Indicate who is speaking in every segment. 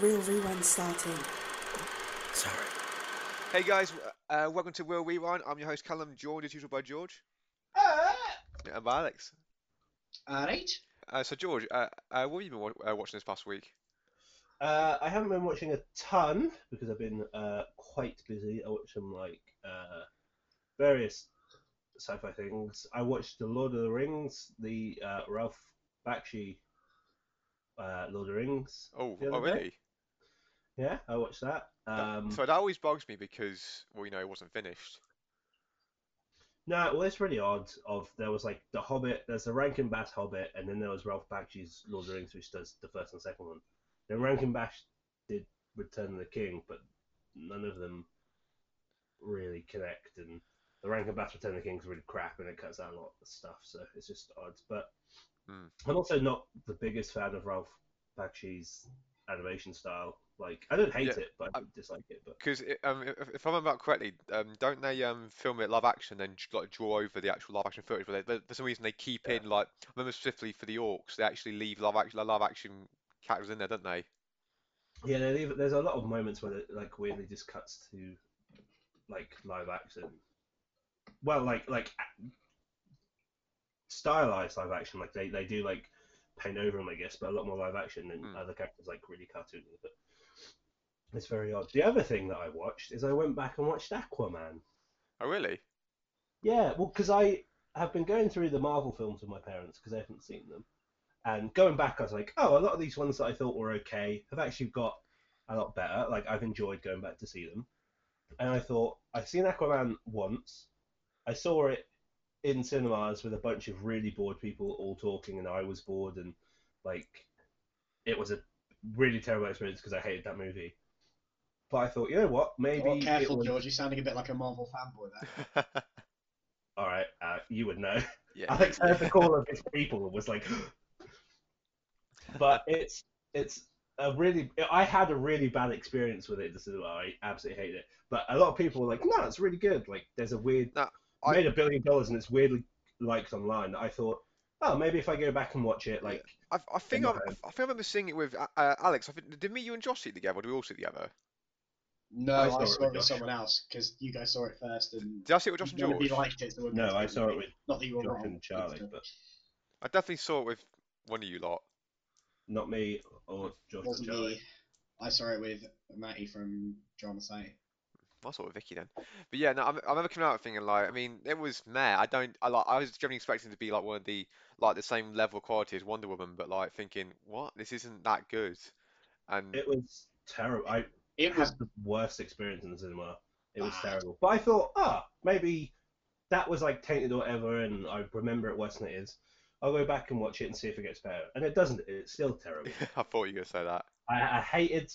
Speaker 1: Real Rewind starting.
Speaker 2: Sorry.
Speaker 3: Hey guys, uh, welcome to Real Rewind. I'm your host Callum, joined as usual by George and by Alex.
Speaker 4: Alright.
Speaker 3: Uh, so George, uh, uh, what have you been wa- uh, watching this past week?
Speaker 2: Uh, I haven't been watching a ton because I've been uh, quite busy. I watched some like uh, various sci-fi things. I watched The Lord of the Rings, the uh, Ralph Bakshi uh, Lord of the Rings.
Speaker 3: Oh,
Speaker 2: the
Speaker 3: oh
Speaker 2: other day. Yeah, I watched that. Um,
Speaker 3: so that always bugs me because, well, you know, it wasn't finished.
Speaker 2: No, well, it's really odd. Of there was like the Hobbit, there's the Rankin Bass Hobbit, and then there was Ralph Bakshi's Lord of the Rings, which does the first and second one. Then Rankin Bass did Return of the King, but none of them really connect. And the Rankin Bass Return of the King is really crap, and it cuts out a lot of stuff, so it's just odd. But
Speaker 3: Hmm.
Speaker 2: I'm also not the biggest fan of Ralph Bakshi's animation style. Like, I don't hate
Speaker 3: Yeah,
Speaker 2: it, but I
Speaker 3: I-
Speaker 2: dislike it.
Speaker 3: Because um, if, if I remember correctly, um, don't they um, film it live action then like draw over the actual live action footage? But they, for some reason they keep
Speaker 2: Yeah.
Speaker 3: in like, I remember specifically for the orcs, they actually leave live action live action characters in there, don't they?
Speaker 2: Yeah, they leave, there's a lot of moments where it like weirdly just cuts to like live action. Well, like like stylized live action, like they, they do like paint over them, I guess, but a lot more live action than
Speaker 3: Hmm.
Speaker 2: other characters like really cartoony. But it's very odd. The other thing that I watched is I went back and watched Aquaman.
Speaker 3: Oh really?
Speaker 2: Yeah, well, because I have been going through the Marvel films with my parents because I haven't seen them, and going back, I was like, oh, a lot of these ones that I thought were okay have actually got a lot better. Like I've enjoyed going back to see them, and I thought I've seen Aquaman once. I saw it in cinemas with a bunch of really bored people all talking, and I was bored, and like it was a really terrible experience because I hated that movie. But I thought, you know what? Maybe
Speaker 4: Oh, careful,
Speaker 2: was-
Speaker 4: George. You're sounding a bit like a Marvel fanboy there.
Speaker 2: All right, uh, you would know.
Speaker 3: Yeah.
Speaker 2: Alex heard the call of his people and was like, but it's it's a really I had a really bad experience with it. This is why I absolutely hate it. But a lot of people were like, no, it's really good. Like, there's a weird
Speaker 3: No,
Speaker 2: I
Speaker 3: I-
Speaker 2: made a billion dollars and it's weirdly liked online. I thought, oh, maybe if I go back and watch it, like,
Speaker 3: I, I think I,
Speaker 2: home.
Speaker 3: I think I remember seeing it with uh, uh, Alex. I think did me, you and Josh see it together? Or did we all see it together?
Speaker 4: No,
Speaker 2: I
Speaker 4: I
Speaker 2: saw
Speaker 4: saw,
Speaker 2: it
Speaker 4: it
Speaker 2: with
Speaker 4: with someone else because you guys saw it first and
Speaker 3: Did I see it with Josh and
Speaker 4: none of you
Speaker 3: George?
Speaker 4: liked it. So
Speaker 2: no, I saw it with
Speaker 4: Not that you were
Speaker 2: Josh
Speaker 4: wrong.
Speaker 2: and Charlie,
Speaker 4: It's, uh,
Speaker 2: but
Speaker 3: I definitely saw it with one of you lot.
Speaker 2: not me or Josh or
Speaker 4: wasn't
Speaker 2: Charlie.
Speaker 4: me. I saw it with Matty from Drama Society.
Speaker 3: I saw it with Vicky then. But yeah, no, I, I remember coming out thinking like, I mean, it was meh. I don't, I like, I was generally expecting it to be like one of the like the same level of quality as Wonder Woman, but like thinking, what? This isn't that good. And
Speaker 2: It was terrible. I
Speaker 4: It
Speaker 2: had
Speaker 4: was
Speaker 2: the worst experience in the cinema. It was
Speaker 4: bad.
Speaker 2: terrible. But I thought, ah, maybe that was like tainted or whatever, and I remember it worse than it is. I'll go back and watch it and see if it gets better. And it doesn't. It's still terrible.
Speaker 3: I thought you were gonna say that.
Speaker 2: I, I hated,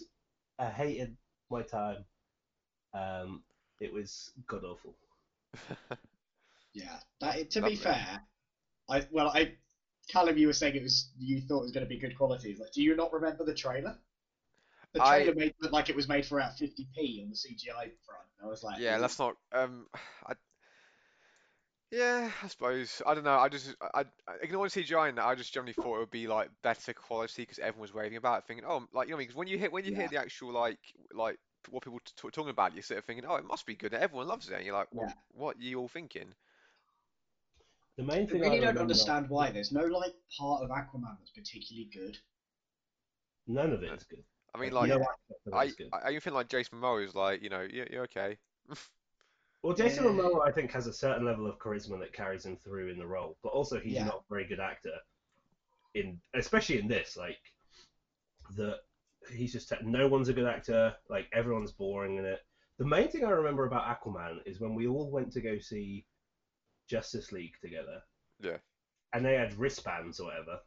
Speaker 2: I hated my time. Um, it was god awful.
Speaker 4: yeah. That to
Speaker 3: Lovely.
Speaker 4: be fair, I well I. Callum, you were saying it was you thought it was going to be good quality. Like, do you not remember the trailer? The
Speaker 3: I-
Speaker 4: trailer made looked like it was made for about 50p on the CGI front. I was like,
Speaker 3: Yeah,
Speaker 4: is
Speaker 3: let's not. Um, I. Yeah, I suppose. I don't know. I just, I, I ignoring CGI and that. I just generally thought it would be like better quality because everyone was raving about it, thinking, oh, like you know, because when you hit, when you hear the actual like, like what people t talking about, you're sort of thinking, oh, it must be good. Everyone loves it. And you're like, well,
Speaker 4: Yeah.
Speaker 3: what are you all thinking?
Speaker 2: The main
Speaker 4: I
Speaker 2: thing
Speaker 4: really
Speaker 2: I
Speaker 4: don't
Speaker 2: remember,
Speaker 4: understand why. There's no like part of Aquaman that's particularly good.
Speaker 2: None of it is good.
Speaker 3: I mean, like,
Speaker 2: aspect of it
Speaker 3: I. I, I even feel like Jason Momoa is like, you know, you're, you're okay.
Speaker 2: Well, Jason
Speaker 4: Yeah.
Speaker 2: Momoa, I think, has a certain level of charisma that carries him through in the role, but also he's
Speaker 4: Yeah.
Speaker 2: not a very good actor. In especially in this, like that, he's just no one's a good actor. Like everyone's boring in it. The main thing I remember about Aquaman is when we all went to go see Justice League together.
Speaker 3: Yeah.
Speaker 2: And they had wristbands or whatever.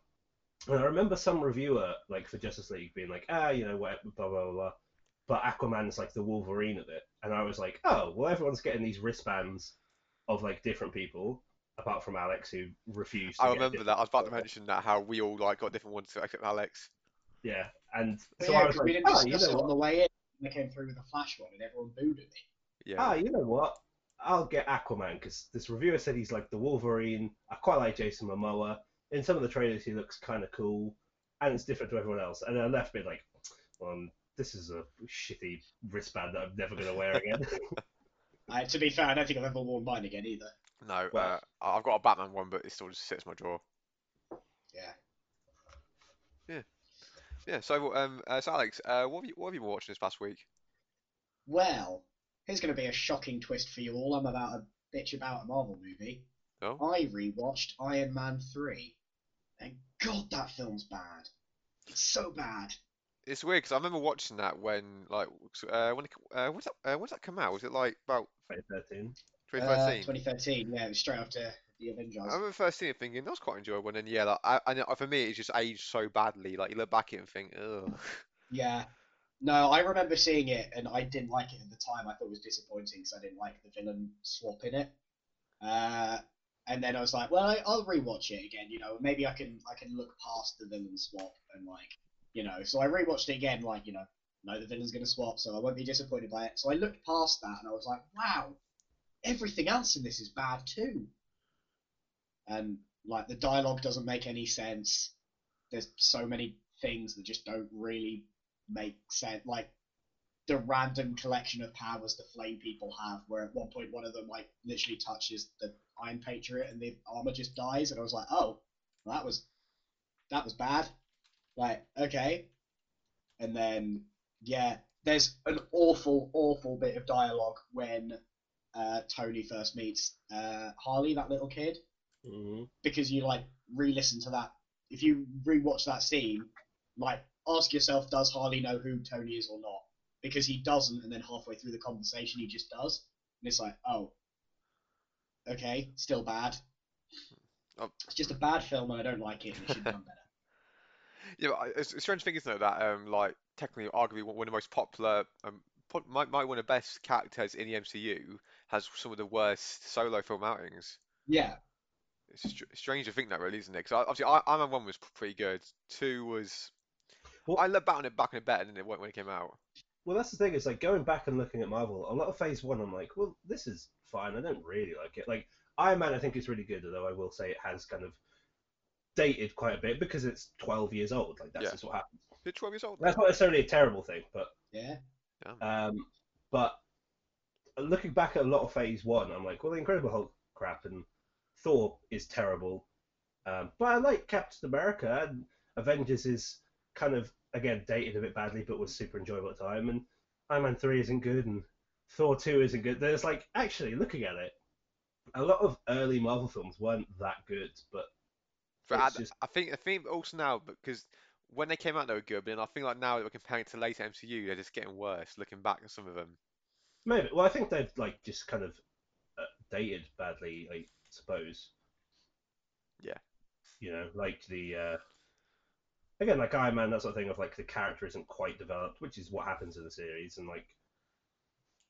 Speaker 2: And I remember some reviewer, like for Justice League, being like, ah, you know, what, blah blah blah. blah. But Aquaman's like the Wolverine of it, and I was like, oh, well, everyone's getting these wristbands of like different people, apart from Alex who refused. To
Speaker 3: I remember that. I was about to mention that how we all like got different ones except Alex.
Speaker 2: Yeah, and so
Speaker 4: yeah,
Speaker 2: I was
Speaker 4: 'cause we
Speaker 2: like,
Speaker 4: didn't
Speaker 2: ah, you know
Speaker 4: it on the way in. They came through with a flash one, and everyone booed at me.
Speaker 3: Yeah.
Speaker 2: Ah, you know what? I'll get Aquaman because this reviewer said he's like the Wolverine. I quite like Jason Momoa. In some of the trailers, he looks kind of cool, and it's different to everyone else. And I left being like, well, I'm this is a shitty wristband that I'm never going to wear again.
Speaker 4: Uh, to be fair, I don't think I've ever worn mine again either.
Speaker 3: No,
Speaker 2: Well-
Speaker 3: uh, I- I've got a Batman one, but it still just sits in my drawer.
Speaker 4: Yeah.
Speaker 3: Yeah. Yeah. So, um, uh, so Alex, uh, what have you what have you been watching this past week?
Speaker 4: Well, here's going to be a shocking twist for you all. I'm about a bitch about a Marvel movie.
Speaker 3: Oh.
Speaker 4: I rewatched Iron Man 3. And God, that film's bad. It's so bad.
Speaker 3: It's weird because I remember watching that when like uh, when it, uh, when's that uh, when's that come out? Was it like about
Speaker 2: 2013.
Speaker 4: Uh,
Speaker 3: 2013?
Speaker 4: 2013, yeah, it was straight after the Avengers.
Speaker 3: I remember first seeing it thinking that was quite enjoyable, and then yeah, like, I, and for me it's just aged so badly. Like you look back at it and think, ugh.
Speaker 4: Yeah. No, I remember seeing it and I didn't like it at the time. I thought it was disappointing because I didn't like the villain swap in it. Uh, and then I was like, well, I, I'll rewatch it again. You know, maybe I can I can look past the villain swap and like, you know. So I rewatched it again, like you know, no, the villain's gonna swap, so I won't be disappointed by it. So I looked past that and I was like, wow, everything else in this is bad too. And like the dialogue doesn't make any sense. There's so many things that just don't really make sense. Like the random collection of powers the flame people have, where at one point one of them like literally touches the Iron Patriot and the armor just dies, and I was like, oh, well, that was that was bad. Like okay, and then yeah, there's an awful, awful bit of dialogue when uh, Tony first meets uh, Harley, that little kid
Speaker 2: hmm
Speaker 4: because you like re-listen to that. If you re-watch that scene, like ask yourself, does Harley know who Tony is or not? Because he doesn't, and then halfway through the conversation, he just does, and it's like, oh, okay, still bad.
Speaker 3: Oh.
Speaker 4: It's just a bad film, and I don't like it. And it should have done better.
Speaker 3: Yeah, but I- it's, it's strange thing is though that um like technically arguably one of the most popular um might might one of the best characters in the MCU has some of the worst solo film outings.
Speaker 4: Yeah,
Speaker 3: It's str strange to think that really, isn't it? Because obviously I, Iron Man one was pretty good. Two was
Speaker 2: Well-
Speaker 3: I look back on it back on it better than it when when it came out.
Speaker 2: Well, that's the thing. Is like going back and looking at Marvel. A lot of Phase One, I'm like, well, this is fine. I don't really like it. Like Iron Man, I think is really good, although I will say it has kind of dated quite a bit because it's 12 years old. Like that's
Speaker 3: Yeah.
Speaker 2: just what happens.
Speaker 3: You're 12 years old.
Speaker 2: That's not necessarily a terrible thing, but
Speaker 4: yeah,
Speaker 2: um, but looking back at a lot of Phase One, I'm like, well, the Incredible Hulk crap and Thor is terrible. Um, but I like Captain America and Avengers is kind of again dated a bit badly, but was super enjoyable at the time. And Iron Man three isn't good, and Thor two isn't good. There's like actually looking at it, a lot of early Marvel films weren't that good, but
Speaker 3: I,
Speaker 2: just-
Speaker 3: I think I think also now because when they came out they were good, but then I think like now that we're comparing it to later MCU, they're just getting worse. Looking back at some of them.
Speaker 2: maybe. Well, I think they've like just kind of uh, dated badly, I suppose.
Speaker 3: Yeah.
Speaker 2: You know, like the uh, again, like Iron Man, that sort of thing of like the character isn't quite developed, which is what happens in the series, and like,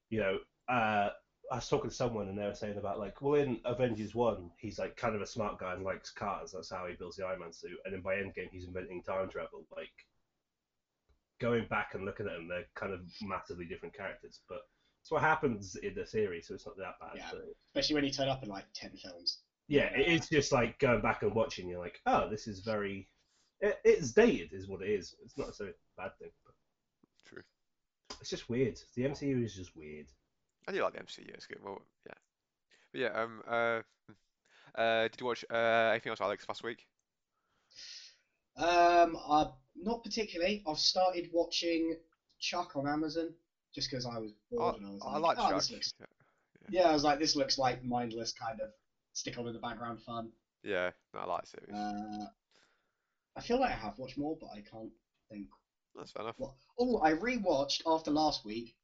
Speaker 2: you know, uh, I was talking to someone and they were saying about like, well, in Avengers One, he's like kind of a smart guy and likes cars. That's how he builds the Iron Man suit, and then by Endgame, he's inventing time travel. Like, going back and looking at them, they're kind of massively different characters, but it's what happens in the series, so it's not that bad.
Speaker 4: Yeah.
Speaker 2: So-
Speaker 4: especially when you turn up in like ten films.
Speaker 2: yeah, it is just like going back and watching. You're like, oh, this is very. It, it's dated, is what it is. It's not necessarily a bad thing. But
Speaker 3: True.
Speaker 2: It's just weird. The MCU is just weird.
Speaker 3: I do like the MCU. It's good. Well, yeah. But yeah. Um. Uh. Uh. Did you watch uh anything else, Alex, last week?
Speaker 4: Um, uh, not particularly. I've started watching Chuck on Amazon just because I was
Speaker 3: I,
Speaker 4: bored and I was
Speaker 3: I
Speaker 4: like,
Speaker 3: like
Speaker 4: oh, this
Speaker 3: Chuck.
Speaker 4: looks... Yeah, I was like, this looks like mindless kind of stick on in the background fun.
Speaker 3: Yeah. No, I like the series.
Speaker 4: Uh, I feel like I have watched more, but I can't think.
Speaker 3: That's fair enough.
Speaker 4: What? Oh, I rewatched after last week.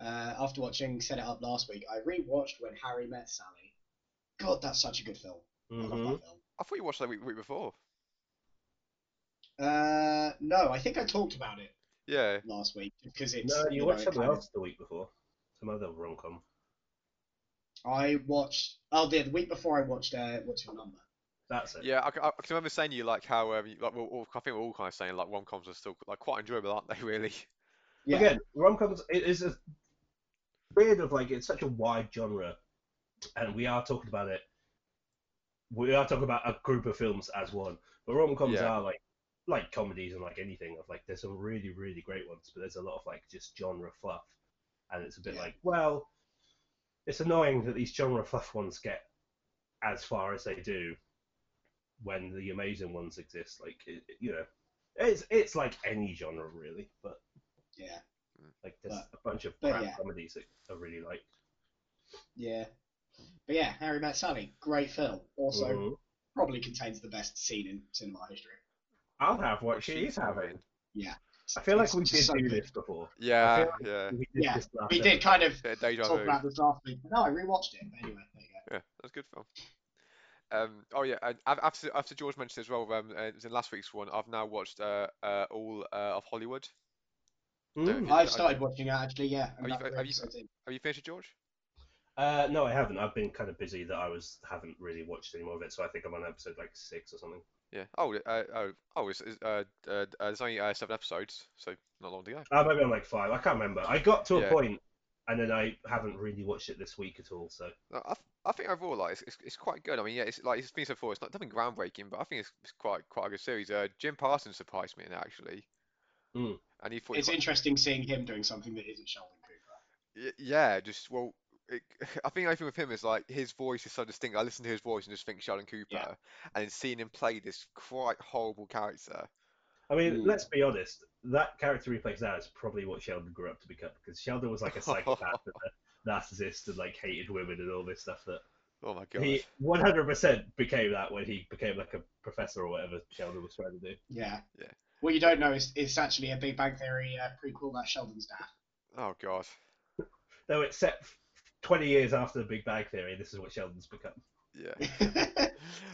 Speaker 4: Uh, after watching Set It Up last week, I rewatched When Harry Met Sally. God, that's such a good film. I love
Speaker 2: hmm
Speaker 4: that film.
Speaker 3: I thought you watched that week, week before.
Speaker 4: Uh, no, I think I talked about it
Speaker 3: Yeah.
Speaker 4: last week because it's.
Speaker 2: No, you
Speaker 4: know,
Speaker 2: watched
Speaker 4: it
Speaker 2: something
Speaker 4: kind of-
Speaker 2: else the week before. Some other rom com.
Speaker 4: I watched. Oh, the, the week before I watched. Uh, What's your number?
Speaker 2: That's it.
Speaker 3: Yeah. I can remember saying to you like how um like we're all, I think we're all kind of saying like rom-coms are still like quite enjoyable, aren't they? Really.
Speaker 4: Yeah.
Speaker 2: Again, rom coms it is a weird of like it's such a wide genre, and we are talking about it. We are talking about a group of films as one, but rom coms
Speaker 3: Yeah.
Speaker 2: are like like comedies and like anything of like there's some really really great ones, but there's a lot of like just genre fluff, and it's a bit
Speaker 4: Yeah.
Speaker 2: like well, it's annoying that these genre fluff ones get as far as they do when the amazing ones exist. Like it, it- you know, it's it's like any genre really, but
Speaker 4: Yeah,
Speaker 2: like there's
Speaker 4: But-
Speaker 2: a bunch of crap
Speaker 4: yeah.
Speaker 2: comedies that I really like.
Speaker 4: yeah. But yeah, Harry Met Sally, great film. Also,
Speaker 2: Mhm.
Speaker 4: probably contains the best scene in cinema history.
Speaker 2: I'll have what
Speaker 3: She's
Speaker 2: she's having.
Speaker 4: Yeah.
Speaker 2: I feel like we
Speaker 4: just
Speaker 2: did
Speaker 4: so
Speaker 2: do
Speaker 4: good.
Speaker 2: this before.
Speaker 3: Yeah,
Speaker 2: like-
Speaker 3: yeah.
Speaker 2: We did
Speaker 4: Yeah, We did kind of
Speaker 3: Bit of deja
Speaker 4: talk about this last week. No, I rewatched it. But anyway, there you go.
Speaker 3: Yeah, that's a good film. Um, oh yeah, and after after George mentioned as well, um, uh, it was in last week's one. I've now watched uh, uh all uh, of Hollywood.
Speaker 2: Mm.
Speaker 4: I've started watching it actually. Yeah.
Speaker 3: Have you-
Speaker 4: about
Speaker 3: have you-
Speaker 4: episodes.
Speaker 3: Have you finished it, George?
Speaker 2: Uh, no, I haven't. I've been kind of busy that I was haven't really watched any more of it, so I think I'm on episode like six or something.
Speaker 3: Yeah. Oh, uh, oh, oh, it's, it's, uh, uh, uh, there's only uh, seven episodes, so not long to go.
Speaker 2: Uh, maybe I'm like five. I can't remember. I got to a
Speaker 3: Yeah.
Speaker 2: point, and then I haven't really watched it this week at all. So
Speaker 3: No, I, th- I think overall, like, it's, it's, it's quite good. I mean, yeah, it's like it's been so far. it's not nothing groundbreaking, but I think it's, it's quite quite a good series. Uh, Jim Parsons surprised me in it actually,
Speaker 2: Mm.
Speaker 3: and he thought
Speaker 4: It's
Speaker 3: quite-
Speaker 4: interesting seeing him doing something that isn't Sheldon Cooper.
Speaker 3: Y- Yeah, just well, it, I think I think with him is like his voice is so distinct. I listen to his voice and just think Sheldon Cooper,
Speaker 4: Yeah.
Speaker 3: and then seeing him play this quite horrible character.
Speaker 2: I mean,
Speaker 4: Mm.
Speaker 2: let's be honest. That character he plays now is probably what Sheldon grew up to become, because Sheldon was like a psychopath and a narcissist and like hated women and all this stuff that
Speaker 3: Oh my god.
Speaker 2: he 100% became that when he became like a professor or whatever Sheldon was trying to do.
Speaker 4: Yeah.
Speaker 3: Yeah.
Speaker 4: What you don't know is it's actually a Big Bang Theory uh, prequel that Sheldon's dad.
Speaker 3: Oh god.
Speaker 2: Though it's set 20 years after the Big Bang Theory, this is what Sheldon's become.
Speaker 3: Yeah.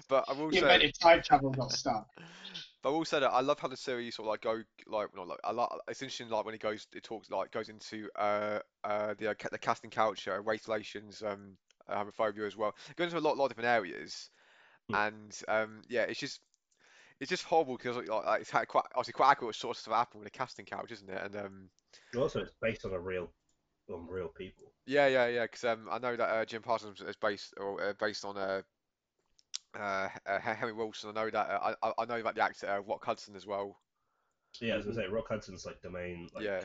Speaker 3: But I will say,
Speaker 4: invented time travel got stuck.
Speaker 3: but also, I love how the series sort of like go like not like I like it's interesting like when it goes it talks like goes into uh uh the uh, the casting culture, race relations, um homophobia as well. It goes into a lot lot of different areas,
Speaker 2: Hmm.
Speaker 3: and um yeah, it's just. It's just horrible because like, like, it's had quite obviously quite accurate sort of happened with the casting couch, isn't it? And um,
Speaker 2: Also, it's based on a real, on real people.
Speaker 3: Yeah, yeah, yeah. Because um, I know that uh, Jim Parsons is based or uh, based on uh, uh, uh, Henry Willson. I know that uh, I I know about the actor uh, Rock Hudson as well.
Speaker 2: Yeah, as I was gonna say Rock Hudson's like the main, like
Speaker 3: Yeah.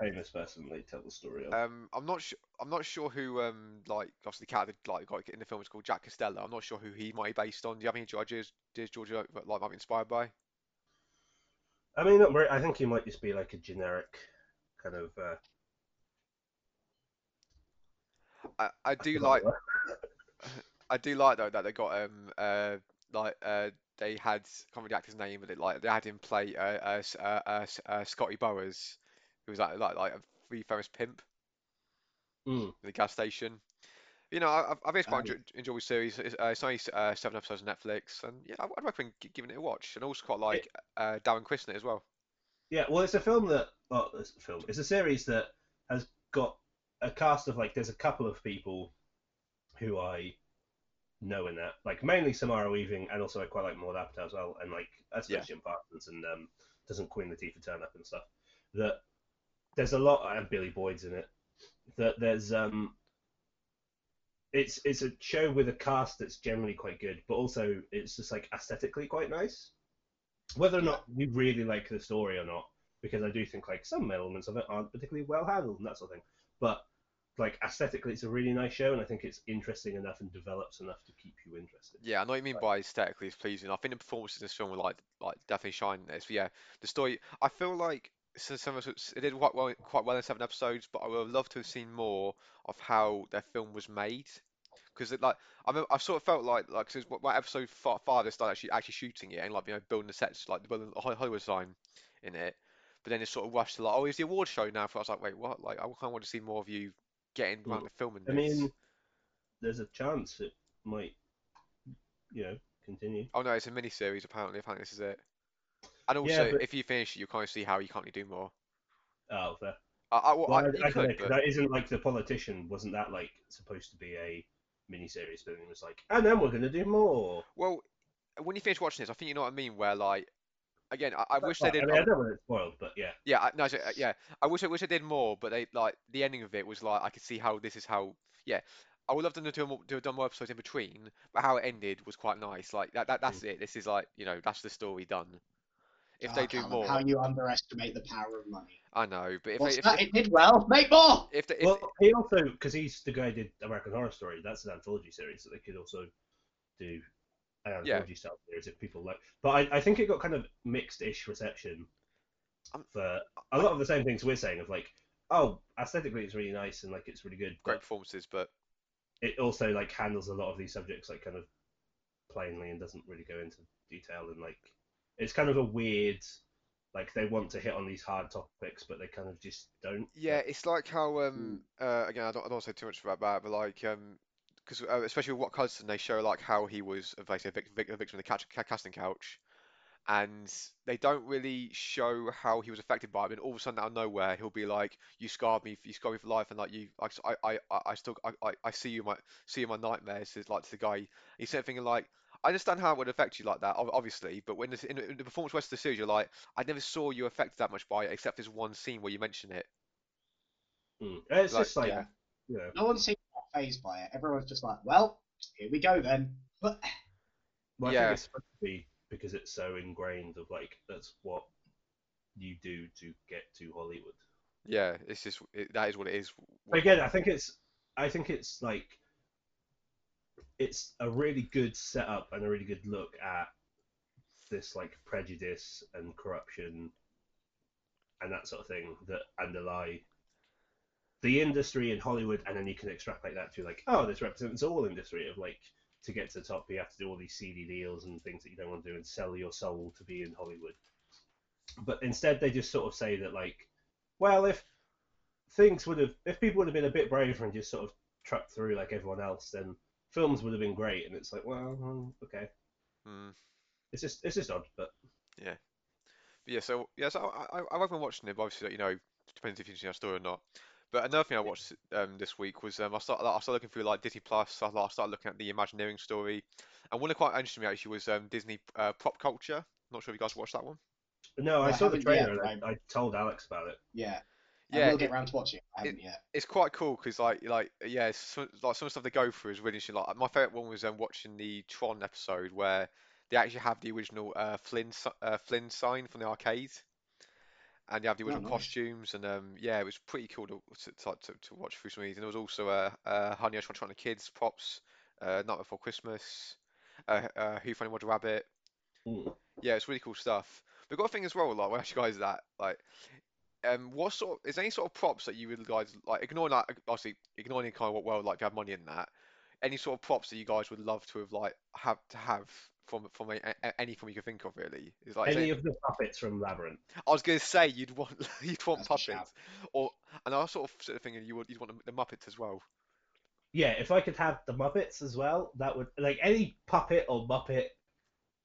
Speaker 2: famous person they tell the story of.
Speaker 3: Um, I'm not sure. I'm not sure who um like obviously the character like got in the film is called Jack Costello. I'm not sure who he might be based on. Do you have any ideas? Does Georgia like might be inspired by?
Speaker 2: I mean, not very, I think he might just be like a generic kind of. Uh,
Speaker 3: I, I do like I do like though that they got um uh like uh they had I can't remember the actor's name but it like they had him play uh uh, uh, uh, uh Scotty Bowers who was like like like a really famous pimp
Speaker 2: Mm.
Speaker 3: in the gas station. You know, I- I've, I've always quite
Speaker 4: Um,
Speaker 3: enjoyed, the series. It's, uh, it's only uh, seven episodes on Netflix, and yeah, I'd recommend giving it a watch. And also quite like uh, Darren Criss it as well.
Speaker 2: Yeah, well, it's a film that. Oh, it's a film. It's a series that has got a cast of like. There's a couple of people who I know in that, like mainly Samara Weaving, and also I quite like Maud Apatow as well, and like that's
Speaker 3: Yeah.
Speaker 2: Jim Parsons and um, doesn't Queen Latifah turn up and stuff. That there's a lot, and Billy Boyd's in it. That there's um. It's it's a show with a cast that's generally quite good, but also it's just like aesthetically quite nice. Whether or not you really like the story or not, because I do think like some elements of it aren't particularly well handled and that sort of thing. But like aesthetically, it's a really nice show, and I think it's interesting enough and develops enough to keep you interested.
Speaker 3: Yeah, I know what you mean
Speaker 2: Right.
Speaker 3: by aesthetically it's pleasing. I think the performances in this film were like like definitely shining this. But yeah, the story. I feel like so- some of it did quite well quite well in seven episodes, but I would have loved to have seen more of how their film was made. Because it like I mean, I sort of felt like like cause what what episode five they started actually actually shooting it and like you know building the sets like building the Hol- Hollywood sign in it, but then it sort of rushed to like oh it's the award show now. So I was like wait what like I kind of want to see more of you getting around the filming
Speaker 2: I
Speaker 3: this.
Speaker 2: mean, there's a chance it might, you know, continue.
Speaker 3: Oh no, it's a mini series apparently. Apparently this is it. And
Speaker 2: Yeah,
Speaker 3: also,
Speaker 2: but-
Speaker 3: if you finish it, you kind of see how you can't really do more.
Speaker 2: Oh, fair.
Speaker 3: I, I, well, I,
Speaker 2: I,
Speaker 3: you
Speaker 2: I don't know,
Speaker 3: but
Speaker 2: that isn't like the politician. Wasn't that like supposed to be a mini series? But it was like, and then we're gonna do more.
Speaker 3: well, when you finish watching this, I think you know what I mean. Where like, again, I, I wish they did.
Speaker 2: I mean, I don't want it spoiled, but yeah.
Speaker 3: Yeah, I, no, so, uh, yeah. I wish I wish I did more, but they like the ending of it was like I could see how this is how. Yeah, I would love them to do more, to have done more episodes in between, but how it ended was quite nice. Like that, that that's it. This is like you know that's the story done. if
Speaker 4: Oh,
Speaker 3: they do
Speaker 4: Callum,
Speaker 3: more,
Speaker 4: How you underestimate the power of money.
Speaker 3: I know, but if
Speaker 4: What's
Speaker 3: they if,
Speaker 4: that?
Speaker 3: if,
Speaker 4: It did well. Make more.
Speaker 3: if, they, if
Speaker 2: Well, he also because he's the guy who did American Horror Story. That's an anthology series that they could also do an
Speaker 3: Yeah.
Speaker 2: anthology style series if people like. But I, I think it got kind of mixed-ish reception
Speaker 3: Um,
Speaker 2: for a lot of the same things we're saying of like, oh, aesthetically it's really nice and like it's really good,
Speaker 3: great performances, but
Speaker 2: it also like handles a lot of these subjects like kind of plainly and doesn't really go into detail and like it's kind of a weird like they want to hit on these hard topics but they kind of just don't.
Speaker 3: Yeah, it's like how um uh again I don't I don't say too much about that, but like um because uh, especially with Rock Hudson they show like how he was uh, basically a vic vic a victim of the catch, casting couch, and they don't really show how he was affected by it. And all of a sudden out of nowhere he'll be like, "You scarred me, you scarred me for life," and like you, I I I, I still I, I I see you in my see you in my nightmares. Is like to the guy. He's sort of thinking like. I understand how it would affect you like that, obviously, but when this, in, in the performance rest of the series, you're like, I never saw you affected that much by it, except this one scene where you mention it.
Speaker 2: Mm. It's
Speaker 3: Like,
Speaker 2: just like
Speaker 4: yeah.
Speaker 2: you know.
Speaker 4: No one seems phased by it. Everyone's just like, well, here we go then. But
Speaker 2: Well, I
Speaker 3: Yeah.
Speaker 2: think it's supposed to be because it's so ingrained of like that's what you do to get to Hollywood.
Speaker 3: Yeah, it's just it, that is what it is.
Speaker 2: But again, I think it's I think it's like it's a really good setup and a really good look at this like prejudice and corruption and that sort of thing that underlie the industry in Hollywood, and then you can extrapolate that to like, oh, this represents all industry of like to get to the top, you have to do all these CD deals and things that you don't want to do and sell your soul to be in Hollywood. But instead, they just sort of say that like, well, if things would have, if people would have been a bit braver and just sort of trucked through like everyone else, then films would have been great. And it's like, well, mm, okay,
Speaker 3: Mm.
Speaker 2: it's just it's just odd, but
Speaker 3: But yeah, so yeah, so I, I, I've been watching it. But obviously, you know, depends if you've seen our story or not. But another thing I watched um, this week was um, I started I started looking through like Disney Plus. I I started looking at the Imagineering story, and one that quite interested me actually was um, Disney uh, Prop Culture. Not sure if you guys watched that one.
Speaker 2: no, I
Speaker 4: I
Speaker 2: saw the
Speaker 4: haven't yet,
Speaker 2: trailer and I, I told Alex about it.
Speaker 4: yeah,
Speaker 3: Yeah,
Speaker 4: I will get around to watching it. I haven't yet.
Speaker 3: it's quite cool because like like yeah, some, like some of the stuff they go through is really interesting. Like my favorite one was um, watching the Tron episode where they actually have the original uh, Flynn uh, Flynn sign from the arcade, and you have the
Speaker 4: Oh,
Speaker 3: original
Speaker 4: nice.
Speaker 3: costumes, and um yeah, it was pretty cool to to, to, to watch through some of these. And there was also uh, uh Honey I Shrunk the Kids props, uh, Night Before Christmas, uh, uh Who Framed Roger Rabbit. Yeah, it's really cool stuff. But got a thing as well, like I ask you guys that, like, um, what sort of, is there any sort of props that you would guys like ignoring that obviously ignoring kind of what world like if you have money in that, any sort of props that you guys would love to have like have to have from from a, a, any film you can think of really is like
Speaker 2: Any
Speaker 3: there-
Speaker 2: of the puppets from Labyrinth.
Speaker 3: I was gonna say you'd want you'd want
Speaker 4: That's
Speaker 3: puppets or and I was sort of sort of thinking you would you'd want the, the Muppets as well.
Speaker 2: Yeah, if I could have the Muppets as well, that would like any puppet or Muppet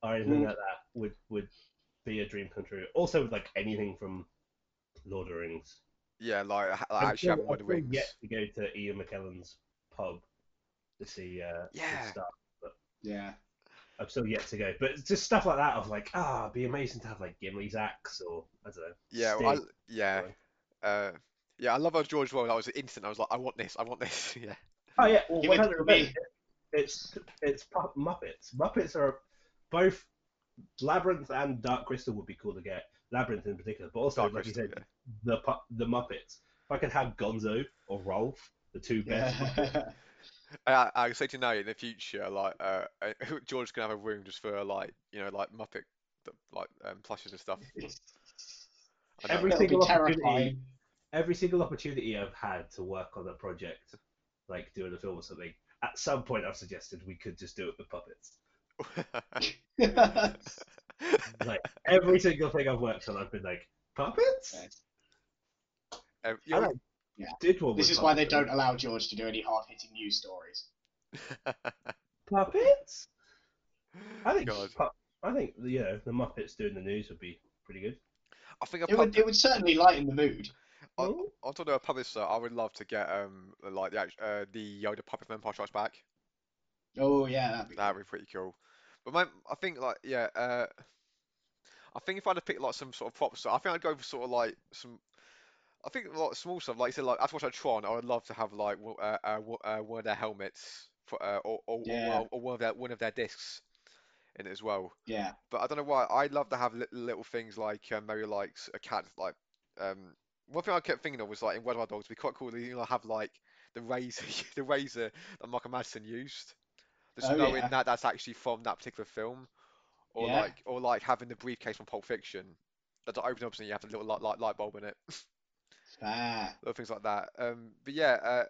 Speaker 2: or anything
Speaker 4: Mm.
Speaker 2: like that would would be a dream come true. Also, with like anything from Lord of the Rings.
Speaker 3: Yeah, like, like
Speaker 2: I'm
Speaker 3: actually
Speaker 2: still-
Speaker 3: having one of the rings.
Speaker 2: yet to go to Ian McKellen's pub to see uh,
Speaker 3: Yeah.
Speaker 2: stuff.
Speaker 4: Yeah.
Speaker 2: I'm still yet to go, but just stuff like that of like, ah, it'd be amazing to have like Gimli's axe or I don't know.
Speaker 3: Yeah, well, I, yeah, uh, yeah. I love how George well. That was instant. I was like, I want this. I want this. Yeah.
Speaker 2: Oh yeah, well,
Speaker 4: Give it to
Speaker 2: 100%.
Speaker 4: me.
Speaker 2: It's it's Muppets. Muppets are both Labyrinth and Dark Crystal would be cool to get. Labyrinth in particular, but also
Speaker 3: Dark
Speaker 2: like
Speaker 3: Crystal,
Speaker 2: you said, the the Muppets. If I could have Gonzo or Rolf, the two best. Muppets,
Speaker 4: Yeah.
Speaker 3: I, I say to you now in the future, like uh, uh, George can have a room just for like you know like Muppet like um, plushes and stuff.
Speaker 2: Every single opportunity,
Speaker 4: terrifying.
Speaker 2: every single opportunity I've had to work on a project, like doing a film or something, at some point I've suggested we could just do it with puppets. Like every single thing I've worked on, I've been like puppets.
Speaker 3: Um,
Speaker 2: I
Speaker 3: yeah,
Speaker 2: like,
Speaker 4: Yeah.
Speaker 2: did one.
Speaker 4: this
Speaker 2: with
Speaker 4: is why they
Speaker 2: puppets.
Speaker 4: don't allow George to do any hard-hitting news stories.
Speaker 2: puppets. I think
Speaker 3: God.
Speaker 2: I think you know the Muppets doing the news would be pretty good.
Speaker 3: I think a
Speaker 4: It would, it would certainly lighten the mood.
Speaker 3: I-
Speaker 2: Oh,
Speaker 3: On top of a publisher. I would love to get um like the uh, the Yoda puppet from Empire Strikes Back.
Speaker 4: Oh yeah, that'd be.
Speaker 3: That'd be pretty cool. But my, I think like yeah, uh, I think if I had to pick like some sort of props, I think I'd go for sort of like some. I think like small stuff, like you said, like after watching Tron, I would love to have like uh, uh, uh, one of their helmets for, uh, or or, or,
Speaker 4: Yeah.
Speaker 3: one- or one of their one of their discs in it as well.
Speaker 4: Yeah.
Speaker 3: But I don't know why. I'd love to have little, little things like um, Mario likes a cat. Like um, one thing I kept thinking of was like in Reservoir Dogs, it'd be quite cool to you know have like the razor, the razor that Michael Madsen used. Just
Speaker 4: Oh,
Speaker 3: knowing
Speaker 4: yeah.
Speaker 3: that that's actually from that particular film, or
Speaker 4: Yeah.
Speaker 3: like or like having the briefcase from Pulp Fiction that opens up and you have a little light, light, light bulb in it,
Speaker 4: Fair.
Speaker 3: little things like that. Um, but yeah, uh,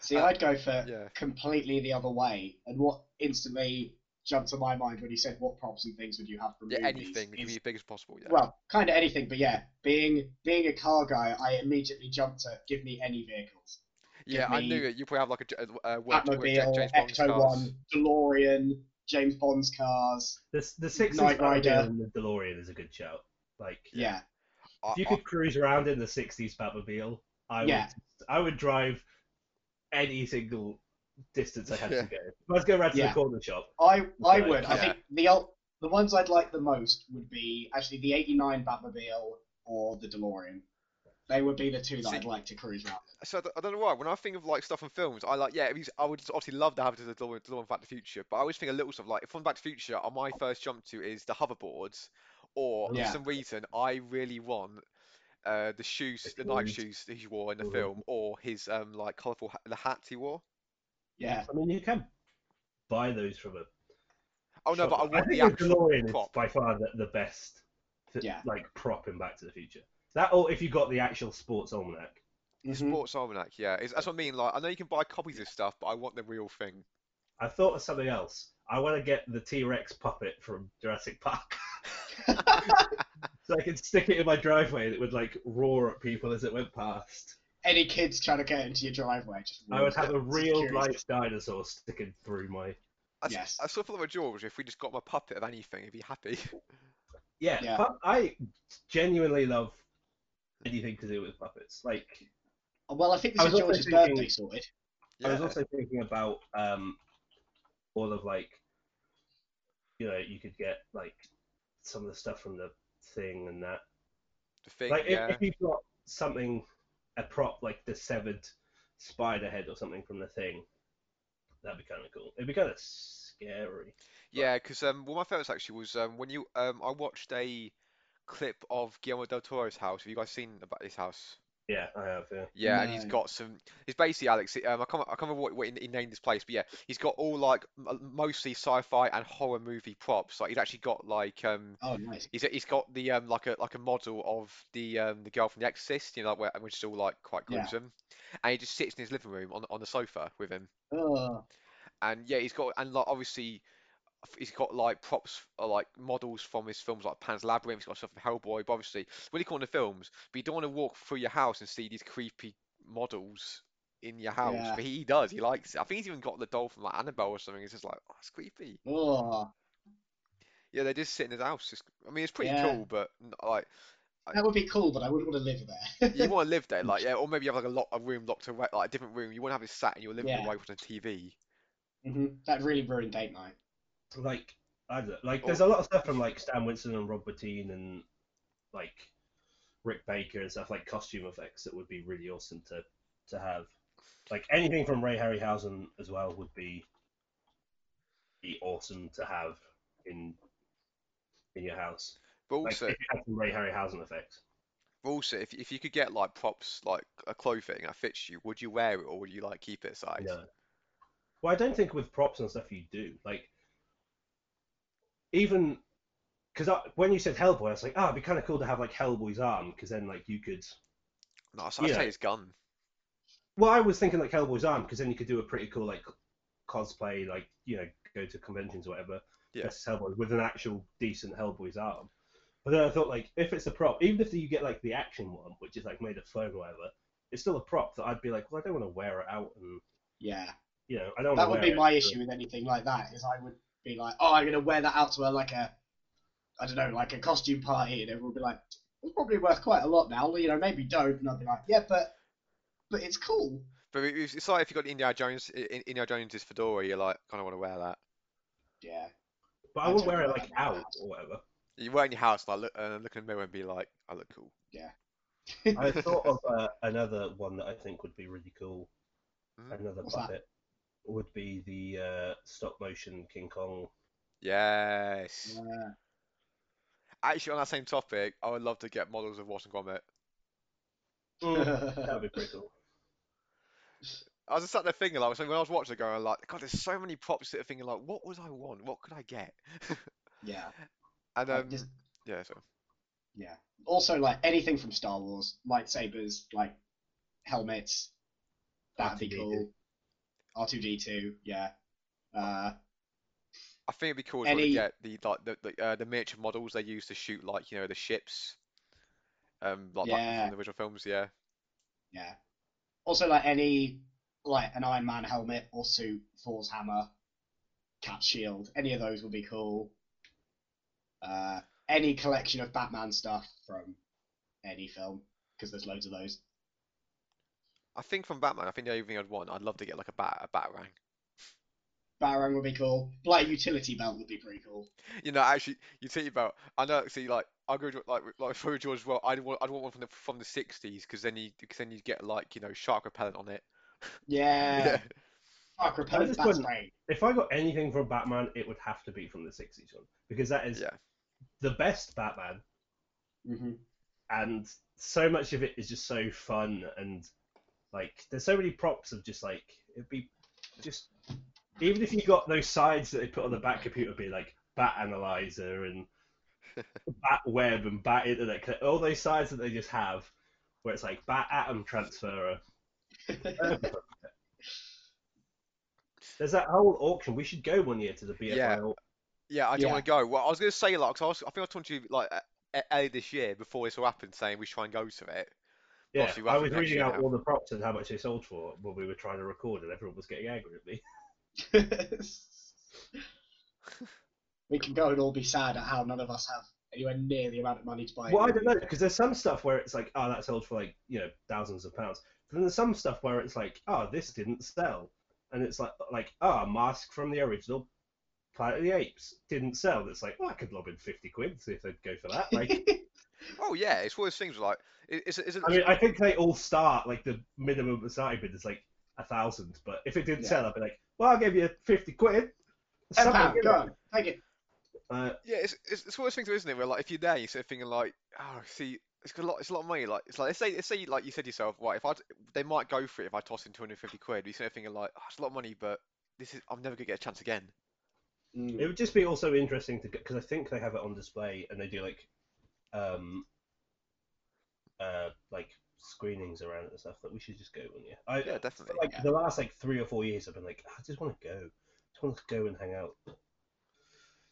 Speaker 4: See,
Speaker 3: Uh,
Speaker 4: I'd go for
Speaker 3: yeah.
Speaker 4: completely the other way. And what instantly jumped to my mind when you said what props and things would you have from
Speaker 3: yeah,
Speaker 4: movies
Speaker 3: anything,
Speaker 4: is-
Speaker 3: be as big as possible. Yeah.
Speaker 4: well, kind of anything, but yeah, being being a car guy, I immediately jumped to give me any vehicles.
Speaker 3: Yeah, I knew it. You probably have like a, uh, work, work,
Speaker 4: Batmobile,
Speaker 3: James Bond's
Speaker 4: Ecto
Speaker 3: cars.
Speaker 4: One, DeLorean, James Bond's cars.
Speaker 2: The the sixties
Speaker 4: Knight Rider.
Speaker 2: Batmobile and the DeLorean is a good shout. Like
Speaker 4: Yeah,
Speaker 3: I-
Speaker 2: if you could cruise around in the '60s Batmobile, I
Speaker 4: Yeah.
Speaker 2: would I would drive any single distance I had
Speaker 3: Yeah.
Speaker 2: to go. Let's go around to
Speaker 4: Yeah.
Speaker 2: the corner shop.
Speaker 4: I I
Speaker 2: Okay,
Speaker 4: would. I think the the ones I'd like the most would be actually the '89 Batmobile or the DeLorean. They would be the two that
Speaker 3: See-
Speaker 4: I'd like to cruise around.
Speaker 3: So I don't- know why. When I think of like stuff in films, I like yeah. If I would obviously love to have it as a DeLorean, DeLorean Back to the Future, but I always think of little stuff like from Back to the Future. uh, My first jump to is the hoverboards, or
Speaker 4: Yeah.
Speaker 3: for some reason I really want uh, the shoes,
Speaker 2: The
Speaker 3: the
Speaker 2: Nike
Speaker 3: shoes that he wore in the film, or his um like colourful ha the hat he wore.
Speaker 4: Yeah,
Speaker 2: I mean, you can buy those from a.
Speaker 3: Oh no, but I want
Speaker 2: I
Speaker 3: the
Speaker 2: think the
Speaker 3: actual
Speaker 2: DeLorean
Speaker 3: prop.
Speaker 2: is by far the, the best. th-
Speaker 4: Yeah.
Speaker 2: Like prop in Back to the Future. That or if you got the actual sports almanac.
Speaker 4: Mhm.
Speaker 3: Sports almanac. Yeah, it's, that's what I mean. Like I know you can buy copies of stuff, but I want the real thing.
Speaker 2: I thought of something else. I want to get the T Rex puppet from Jurassic Park. so I could stick it in my driveway and it would like roar at people as it went past.
Speaker 4: Any kids trying to get into your driveway, just
Speaker 2: I would have a real life dinosaur sticking through my.
Speaker 3: I, s-
Speaker 4: Yes.
Speaker 3: I sort of thought with George, if we just got him a puppet of anything, he'd be happy.
Speaker 2: Yeah,
Speaker 4: Yeah.
Speaker 2: pu- I genuinely love anything to do with puppets. Like
Speaker 4: Well, I think
Speaker 2: I
Speaker 4: this is
Speaker 2: was
Speaker 4: George's
Speaker 2: thinking-
Speaker 4: birthday sorted.
Speaker 2: I was also thinking about um, all of like, you know, you could get like some of the stuff from the thing and that.
Speaker 3: The thing,
Speaker 2: Like if,
Speaker 3: yeah.
Speaker 2: if you've got something, a prop like the severed spider head or something from the thing, that'd be kind of cool. It'd be kind of scary.
Speaker 3: Yeah, because um, one of my favorites actually was um, when you um, I watched a clip of Guillermo del Toro's house. Have you guys seen about this house?
Speaker 2: Yeah, I have. Yeah.
Speaker 3: Yeah, and he's
Speaker 4: No.
Speaker 3: got some. He's basically Alex. Um, I can't, I can't remember what, what he he named this place, but yeah, he's got all like m- mostly sci-fi and horror movie props. Like he's actually got like um,
Speaker 4: Oh, nice.
Speaker 3: he's he's got the um like a like a model of the um the girl from The Exorcist, you know, like where, which is all like quite
Speaker 4: Yeah.
Speaker 3: gruesome, and he just sits in his living room on on the sofa with him.
Speaker 4: Oh,
Speaker 3: And yeah, he's got and like obviously f- he's got like props uh, like models from his films like Pan's Labyrinth. He's got stuff from Hellboy. But obviously, really cool in the films. But you don't want to walk through your house and see these creepy models in your house.
Speaker 4: Yeah.
Speaker 3: But he does. He likes it. I think he's even got the doll from like Annabelle or something. It's just like, oh, it's creepy.
Speaker 4: oh,
Speaker 3: Yeah, they just sit in his house. It's, I mean, it's pretty
Speaker 4: Yeah.
Speaker 3: cool, but like
Speaker 4: that would be cool, but I wouldn't want to live there.
Speaker 3: you want to live there, like yeah, or maybe you have like a lot a room locked away, like a different room. You want to have it sat in your living room from the TV.
Speaker 4: hmm That really ruined date night.
Speaker 2: Like I don't like.
Speaker 3: Oh.
Speaker 2: There's a lot of stuff from like Stan Winston and Rob Bottin and like Rick Baker and stuff like costume effects that would be really awesome to to have. Like anything from Ray Harryhausen as well would be be awesome to have in in your house.
Speaker 3: But
Speaker 2: Like
Speaker 3: also,
Speaker 2: if you had some Ray Harryhausen effects.
Speaker 3: but also, if if you could get like props like a clothing that fits you, would you wear it or would you like keep it aside?
Speaker 2: No. Well, I don't think with props and stuff you do. Like, even because when you said Hellboy, I was like, oh, it'd be kind of cool to have like Hellboy's arm, because then like you could.
Speaker 3: No, I'd I'd say his gun.
Speaker 2: Well, I was thinking like Hellboy's arm, because then you could do a pretty cool like cosplay, like you know, go to conventions or whatever.
Speaker 3: Yeah.
Speaker 2: Hellboy with an actual decent Hellboy's arm. But then I thought like, if it's a prop, even if you get like the action one, which is like made of foam or whatever, it's still a prop that I'd be like, well, I don't want to wear it out, and
Speaker 4: Yeah,
Speaker 2: you know, I don't.
Speaker 4: that
Speaker 2: wanna
Speaker 4: would be
Speaker 2: wear
Speaker 4: my
Speaker 2: it,
Speaker 4: issue with anything like that. Is I would be like, oh, I'm gonna wear that out to a like a, I don't know, like a costume party, and everyone would be like, it's probably worth quite a lot now. You know, maybe don't. And I'd be like, yeah, but, but it's cool.
Speaker 3: But it's, it's like if you got Indiana Jones, I- I- Indiana Jones's fedora, you're like, kind of want to wear that.
Speaker 4: Yeah.
Speaker 2: But I
Speaker 4: I
Speaker 2: wouldn't wear it
Speaker 4: wear
Speaker 2: like
Speaker 4: that
Speaker 2: out or whatever.
Speaker 3: You wear it in your house, like look, uh, look in the mirror and be like, I look cool. Yeah.
Speaker 2: I thought of uh, another one that I think would be really cool.
Speaker 3: Mm.
Speaker 2: Another
Speaker 4: What's that?
Speaker 2: Puppet would be the uh, stop motion King Kong
Speaker 3: Yes.
Speaker 4: Yeah.
Speaker 3: Actually, on that same topic, I would love to get models of Wallace and Gromit.
Speaker 2: That would be pretty cool.
Speaker 3: I was just sat there thinking, like, so when I was watching it, going like, God, there's so many props that are thinking, like, what would I want? What could I get?
Speaker 4: yeah.
Speaker 3: And
Speaker 4: Like,
Speaker 3: um,
Speaker 4: just-
Speaker 3: yeah, so
Speaker 4: Yeah. Also, like anything from Star Wars, lightsabers, like helmets, that'd be cool. R two D two, yeah. Uh,
Speaker 3: I think it'd be cool as to
Speaker 4: Any-
Speaker 3: get the like the the, uh, the miniature models they use to shoot like you know the ships, um, like
Speaker 4: Yeah.
Speaker 3: from the original films. Yeah,
Speaker 4: yeah. Also, like any like an Iron Man helmet or suit, Thor's hammer, Cap shield, any of those would be cool. Uh, any collection of Batman stuff from any film, because there's loads of those.
Speaker 3: I think from Batman, I think the only thing I'd want, I'd love to get like a bat a batarang.
Speaker 4: Batarang would be cool. Like a utility belt would be pretty cool.
Speaker 3: You know, actually, you think about. I know. See, like I go like like for George as well. I'd want I'd want one from the from the '60s because then you because then you get like you know shark repellent on it.
Speaker 4: Yeah. Shark repellent
Speaker 2: just
Speaker 4: bat
Speaker 2: wouldn't- If I got anything from Batman, it would have to be from the 60s one. Because that is
Speaker 3: Yeah.
Speaker 2: the best Batman,
Speaker 4: hmm
Speaker 2: and so much of it is just so fun and like there's so many props of just like it'd be just even if you got those sides that they put on the back computer be like bat analyzer and bat web and bat internet connect- all those sides that they just have where it's like bat atom transferer. there's that whole auction we should go one year to the BFI
Speaker 3: Yeah.
Speaker 2: au-
Speaker 3: Yeah, I do
Speaker 4: Yeah.
Speaker 3: want to go. Well, I was going to say like, 'cause I, was, I think I was talking to you like e- early this year before this all happened, saying we should try and go to it.
Speaker 2: Yeah
Speaker 3: Obviously,
Speaker 2: I was reading out all the props and how much they sold for when we were trying to record and everyone was getting angry at me
Speaker 4: we can go and all be sad at how none of us have anywhere near the amount of money to buy.
Speaker 2: Well, I don't know because there's some stuff where it's like, oh, that sold for like you know thousands of pounds. But then there's some stuff where it's like, oh, this didn't sell, and it's like like oh, a mask from the original Planet of the Apes didn't sell. It's like, well, I could lob in fifty quid see if they'd go for that. Like,
Speaker 3: Oh yeah, it's one of those things like, it- it's it's.
Speaker 2: I mean, I think they all start like the minimum starting bid is like a thousand, but if it didn't
Speaker 4: Yeah.
Speaker 2: sell, I'd be like, well, I'll give you fifty quid.
Speaker 4: Ten
Speaker 2: Something,
Speaker 4: pound,
Speaker 2: you
Speaker 4: go
Speaker 2: know.
Speaker 4: on, take it.
Speaker 2: Uh,
Speaker 3: Yeah, it's, it's it's one of those things, isn't it? Where like if you're there, you're sort of thinking like, oh, see, it's got a lot, it's a lot of money. Like it's like let's say let's say like you said yourself, right? If I they might go for it if I toss in 250 quid. You're sort of thinking like, oh, it's a lot of money, but this is I'm never gonna get a chance again.
Speaker 4: Mm.
Speaker 2: It would just be also interesting to because I think they have it on display and they do like, um, uh, like screenings around it and stuff. That we should just go one year. I,
Speaker 3: Yeah, definitely.
Speaker 2: Like
Speaker 4: Yeah.
Speaker 2: the last like three or four years, I've been like, I just want to go. I just want to go and hang out.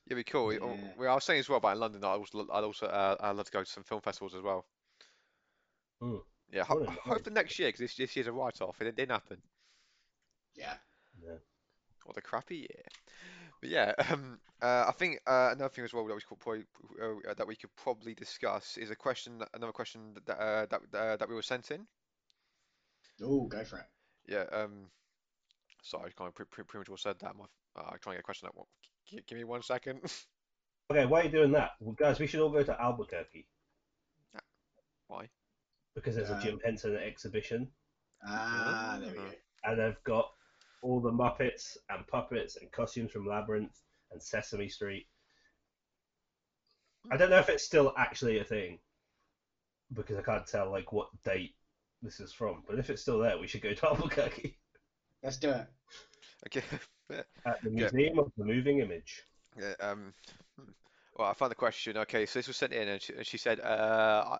Speaker 3: Yeah, be cool. Oh,
Speaker 4: Yeah.
Speaker 3: Well, I was saying as well about in London. that I also I'd also uh, I'd love to go to some film festivals as well.
Speaker 2: Hmm.
Speaker 3: Yeah, ho- I hope the next year because this this year's a write-off and it didn't happen.
Speaker 4: Yeah.
Speaker 2: Yeah.
Speaker 3: What a crappy year. But yeah, um, uh, I think uh, another thing as well that we could probably uh, that we could probably discuss is a question, another question that uh, that uh, that we were sent in.
Speaker 4: Oh, go for it.
Speaker 3: Yeah. Um. Sorry, I kind of pre pre premature said that. My, uh, I'm trying to get a question that one. G give me one second.
Speaker 2: Okay, why are you doing that? Well, guys, we should all go to Albuquerque
Speaker 3: Why?
Speaker 2: because there's a
Speaker 4: Uh,
Speaker 2: Jim Henson exhibition
Speaker 4: Ah, there we go.
Speaker 2: and they've got all the Muppets and puppets and costumes from Labyrinth and Sesame Street. I don't know if it's still actually a thing because I can't tell like what date this is from. But if it's still there, we should go to Albuquerque
Speaker 4: Let's do it.
Speaker 3: Okay.
Speaker 2: at the
Speaker 3: Okay.
Speaker 2: Museum of the Moving Image.
Speaker 3: yeah, um. hmm. Well, I found the question. Okay, so this was sent in, and she, and she said, uh,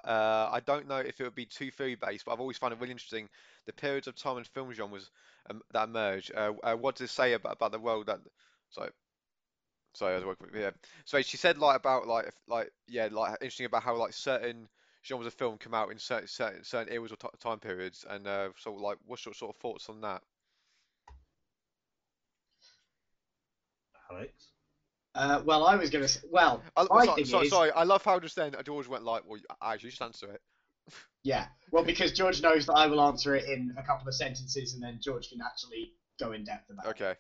Speaker 3: uh, I don't know if it would be too theory based, but I've always found it really interesting the periods of time and film genres um, that emerge. Uh, uh, what does it say about, about the world that? Sorry, sorry, I was working. Yeah. So she said like about like if, like yeah, like interesting about how like certain genres of film come out in certain certain, certain eras or t time periods, and uh, sort of like what's your sort of thoughts on that?
Speaker 2: Alex.
Speaker 4: Uh, well, I was gonna say. Well,
Speaker 3: I,
Speaker 4: my
Speaker 3: sorry,
Speaker 4: thing
Speaker 3: sorry,
Speaker 4: is,
Speaker 3: sorry, I love how just then I George went like, well, actually, just answer it.
Speaker 4: Yeah. Well, because George knows that I will answer it in a couple of sentences, and then George can actually go in depth about it.
Speaker 3: Okay.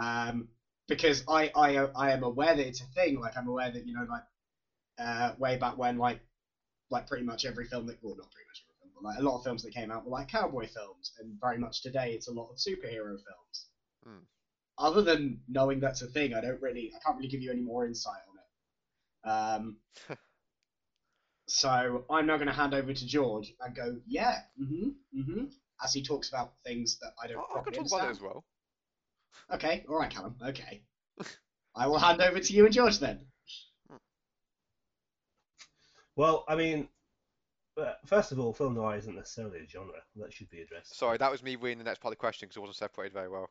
Speaker 4: um, because I, I I am aware that it's a thing. Like I'm aware that you know, like uh, way back when, like like pretty much every film that well, not pretty much every film, but like a lot of films that came out were like cowboy films, and very much today it's a lot of superhero films.
Speaker 3: Hmm.
Speaker 4: other than knowing that's a thing, I don't really, I can't really give you any more insight on it. Um, so I'm now going to hand over to George and go, yeah, mm-hmm, mm-hmm, as he talks about things that I don't
Speaker 3: I, I
Speaker 4: properly
Speaker 3: can talk about it
Speaker 4: understand.
Speaker 3: as well.
Speaker 4: Okay, all right, Callum. Okay, I will hand over to you and George then.
Speaker 2: Well, I mean, uh, first of all, film noir isn't necessarily a genre. That should be addressed.
Speaker 3: Sorry, that was me reading the next part of the question because it wasn't separated very well.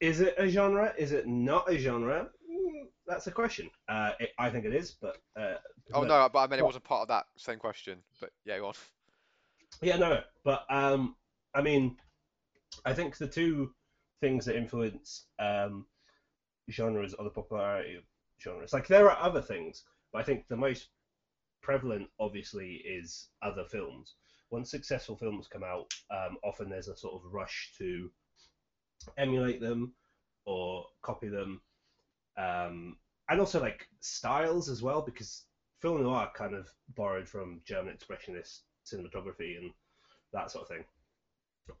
Speaker 2: Is it a genre? Is it not a genre? That's a question. Uh, it, I think it is, but uh,
Speaker 3: Oh
Speaker 2: but-
Speaker 3: no, but I mean it wasn't part of that same question. But yeah, go on.
Speaker 2: Yeah, no, but um, I mean, I think the two things that influence um, genres or the popularity of genres, like there are other things, but I think the most prevalent, obviously, is other films. Once successful films come out, um, often there's a sort of rush to emulate them or copy them, um, and also like styles as well, because film noir kind of borrowed from German expressionist cinematography and that sort of thing.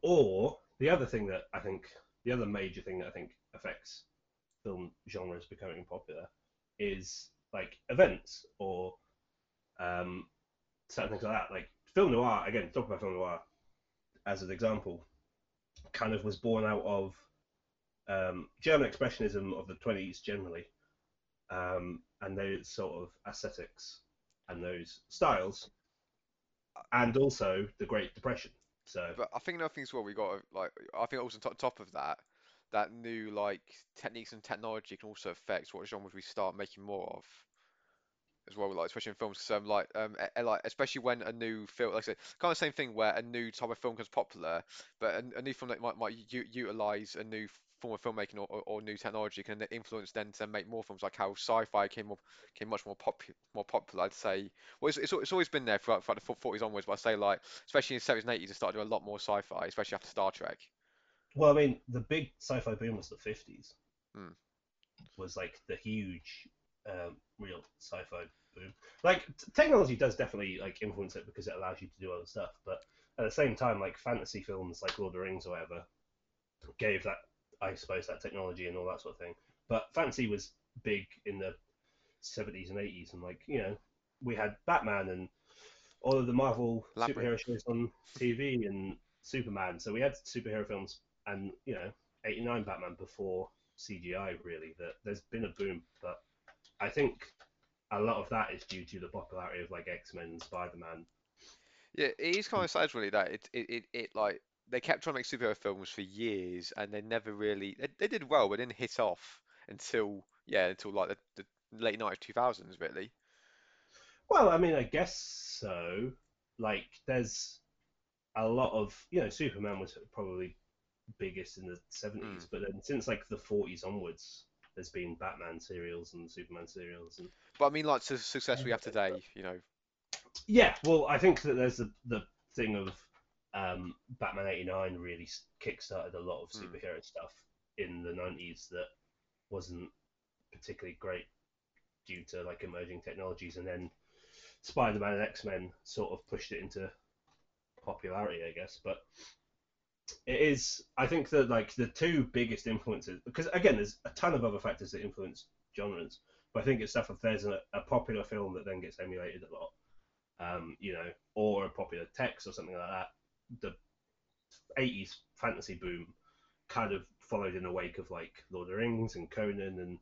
Speaker 2: Or the other thing that I think, the other major thing that I think affects film genres becoming popular is like events or um, certain things like that. Like film noir, again, talk about film noir as an example, kind of was born out of um, German expressionism of the 20s generally, um, and those sort of aesthetics and those styles, and also the Great Depression. So
Speaker 3: But I think another thing as well, we got like I think also on top, of that, that new like techniques and technology can also affect what genres we start making more of as well, like especially in films. 'cause, um, like um, e- e- like especially when a new film, like I said, kind of same thing where a new type of film becomes popular, but a, a new film that might might u- utilize a new form of filmmaking or, or, or new technology can influence then to make more films, like how sci-fi came more, came much more pop more popular. I'd say. Well, it's, it's, it's always been there throughout, throughout the 40s onwards, but I say like especially in the 70s and 80s, it started doing a lot more sci-fi, especially after Star Trek.
Speaker 2: Well, I mean, the big sci-fi boom was the fifties.
Speaker 3: Hmm.
Speaker 2: Was like the huge, um, real sci-fi boom. Like t- technology does definitely like influence it because it allows you to do other stuff. But at the same time, like fantasy films, like Lord of the Rings or whatever, gave that, I suppose, that technology and all that sort of thing. But fantasy was big in the seventies and eighties, and like you know, we had Batman and all of the Marvel
Speaker 3: Labyrinth.
Speaker 2: superhero shows on TV and Superman. So we had superhero films and you know 89 batman before cgi really that there's been a boom but i think a lot of that is due to the popularity of like x-men and spider-man
Speaker 3: Yeah, it is kind of sad really that it it, it, it like they kept trying to make superhero films for years and they never really they, they did well but didn't hit off until yeah until like the, the late 90s 2000s really.
Speaker 2: well i mean i guess so like there's a lot of you know superman was probably biggest in the 70s hmm. but then since like the 40s onwards there's been batman serials and superman serials and
Speaker 3: But I mean like the success we have today, you know.
Speaker 2: Yeah, well, I think that there's the the thing of um, Batman '89 really kickstarted a lot of
Speaker 3: Hmm.
Speaker 2: superhero stuff in the '90s that wasn't particularly great due to like emerging technologies, and then Spider-Man and X-Men sort of pushed it into popularity, I guess. But it is, I think that like the two biggest influences, because again, there's a ton of other factors that influence genres, but I think it's stuff if there's a, a popular film that then gets emulated a lot um, you know, or a popular text or something like that. The 80s fantasy boom kind of followed in the wake of like Lord of the Rings and Conan and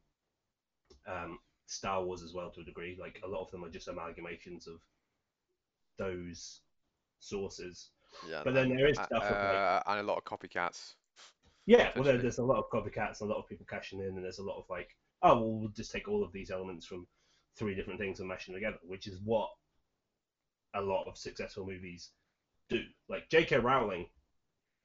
Speaker 2: um, Star Wars as well to a degree. Like a lot of them are just amalgamations of those sources.
Speaker 3: Yeah.
Speaker 2: But then there is
Speaker 3: uh,
Speaker 2: stuff of like
Speaker 3: uh, and a lot of copycats.
Speaker 2: yeah, well, there, there's a lot of copycats, a lot of people cashing in, and there's a lot of like, oh, well, we'll just take all of these elements from three different things and mash them together, which is what a lot of successful movies do. Like J.K. Rowling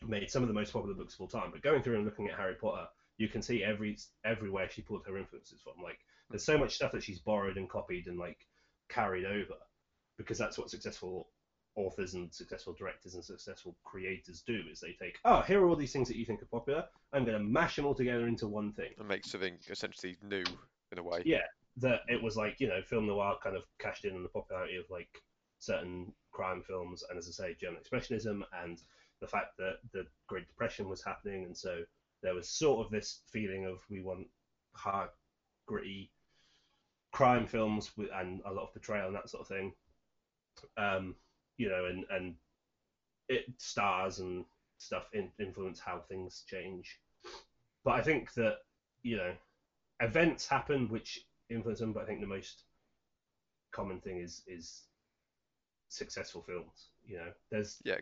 Speaker 2: made some of the most popular books of all time, but going through and looking at Harry Potter, you can see every everywhere she pulled her influences from. Like, there's so much stuff that she's borrowed and copied and like carried over, because that's what successful authors and successful directors and successful creators do is they take oh here are all these things that you think are popular i'm going to mash them all together into one thing
Speaker 3: and make something essentially new in a way.
Speaker 2: Yeah. that it was like you know film noir kind of cashed in on the popularity of like certain crime films and as i say german expressionism and the fact that the great depression was happening and so there was sort of this feeling of we want hard, gritty crime films with and a lot of portrayal and that sort of thing. Um, you know, and and it stars and stuff in, influence how things change. But I think that you know, events happen which influence them. But I think the most common thing is is successful films. You know, there's
Speaker 3: Yeah.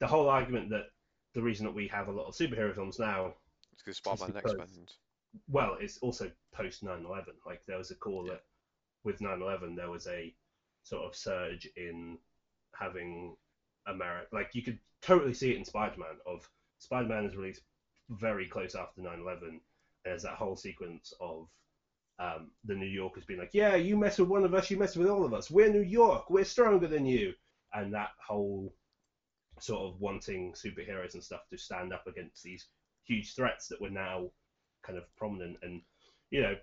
Speaker 2: the whole argument that the reason that we have a lot of superhero films now,
Speaker 3: It's because Spider-Man
Speaker 2: because-
Speaker 3: X-Men.
Speaker 2: well, it's also post 9/11. Like there was a call that with 9/11 there was a sort of surge in having America. Like you could totally see it in Spider-Man. Of Spider-Man is released very close after 9/11. There's that whole sequence of um, the New Yorkers being like, "Yeah, you mess with one of us, you mess with all of us. We're New York. We're stronger than you." And that whole sort of wanting superheroes and stuff to stand up against these huge threats that were now kind of prominent and you know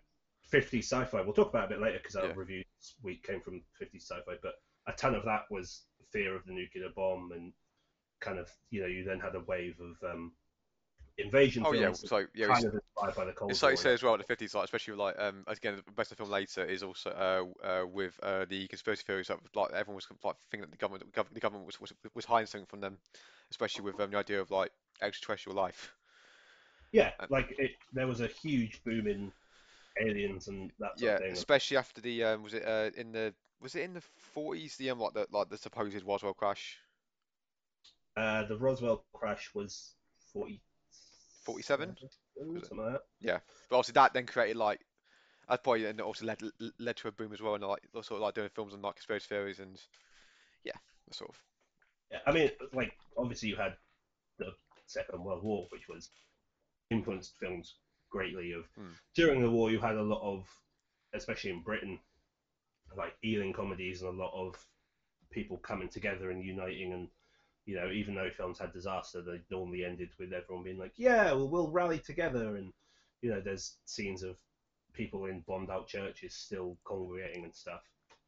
Speaker 2: 50s sci-fi we'll talk about it a bit later because our
Speaker 3: Yeah.
Speaker 2: review this week came from 50s sci-fi but a ton of that was fear of the nuclear bomb and kind of you know you then had a wave of um, invasion
Speaker 3: Oh yeah, so yeah,
Speaker 2: kind of inspired by the Cold
Speaker 3: it's
Speaker 2: War
Speaker 3: like you say as well, in the 50s, like especially with, like um again, the best of film later is also uh, uh with uh the conspiracy theories that like everyone was like thinking that the government the gov- the government was was, was hiding something from them, especially with um, the idea of like extraterrestrial life.
Speaker 2: yeah
Speaker 3: and-
Speaker 2: like it there was a huge boom in aliens and that sort
Speaker 3: Yeah,
Speaker 2: of thing
Speaker 3: especially after the um was it uh in the was it in the 40s the um like the like the supposed Roswell crash?
Speaker 2: uh, the Roswell crash was 40
Speaker 3: 47?
Speaker 2: something like that
Speaker 3: But obviously that then created like that probably and also led led to a boom as well, and like sort of like doing films on like conspiracy theories and yeah, sort of
Speaker 2: Yeah, I mean, like obviously you had the Second World War, which was influenced films greatly. Of
Speaker 3: Hmm.
Speaker 2: during the war, you had a lot of, especially in Britain, like Ealing comedies and a lot of people coming together and uniting. And you know, even though films had disaster, they normally ended with everyone being like, "Yeah, well, we'll rally together." And you know, there's scenes of people in bombed out churches still congregating and stuff,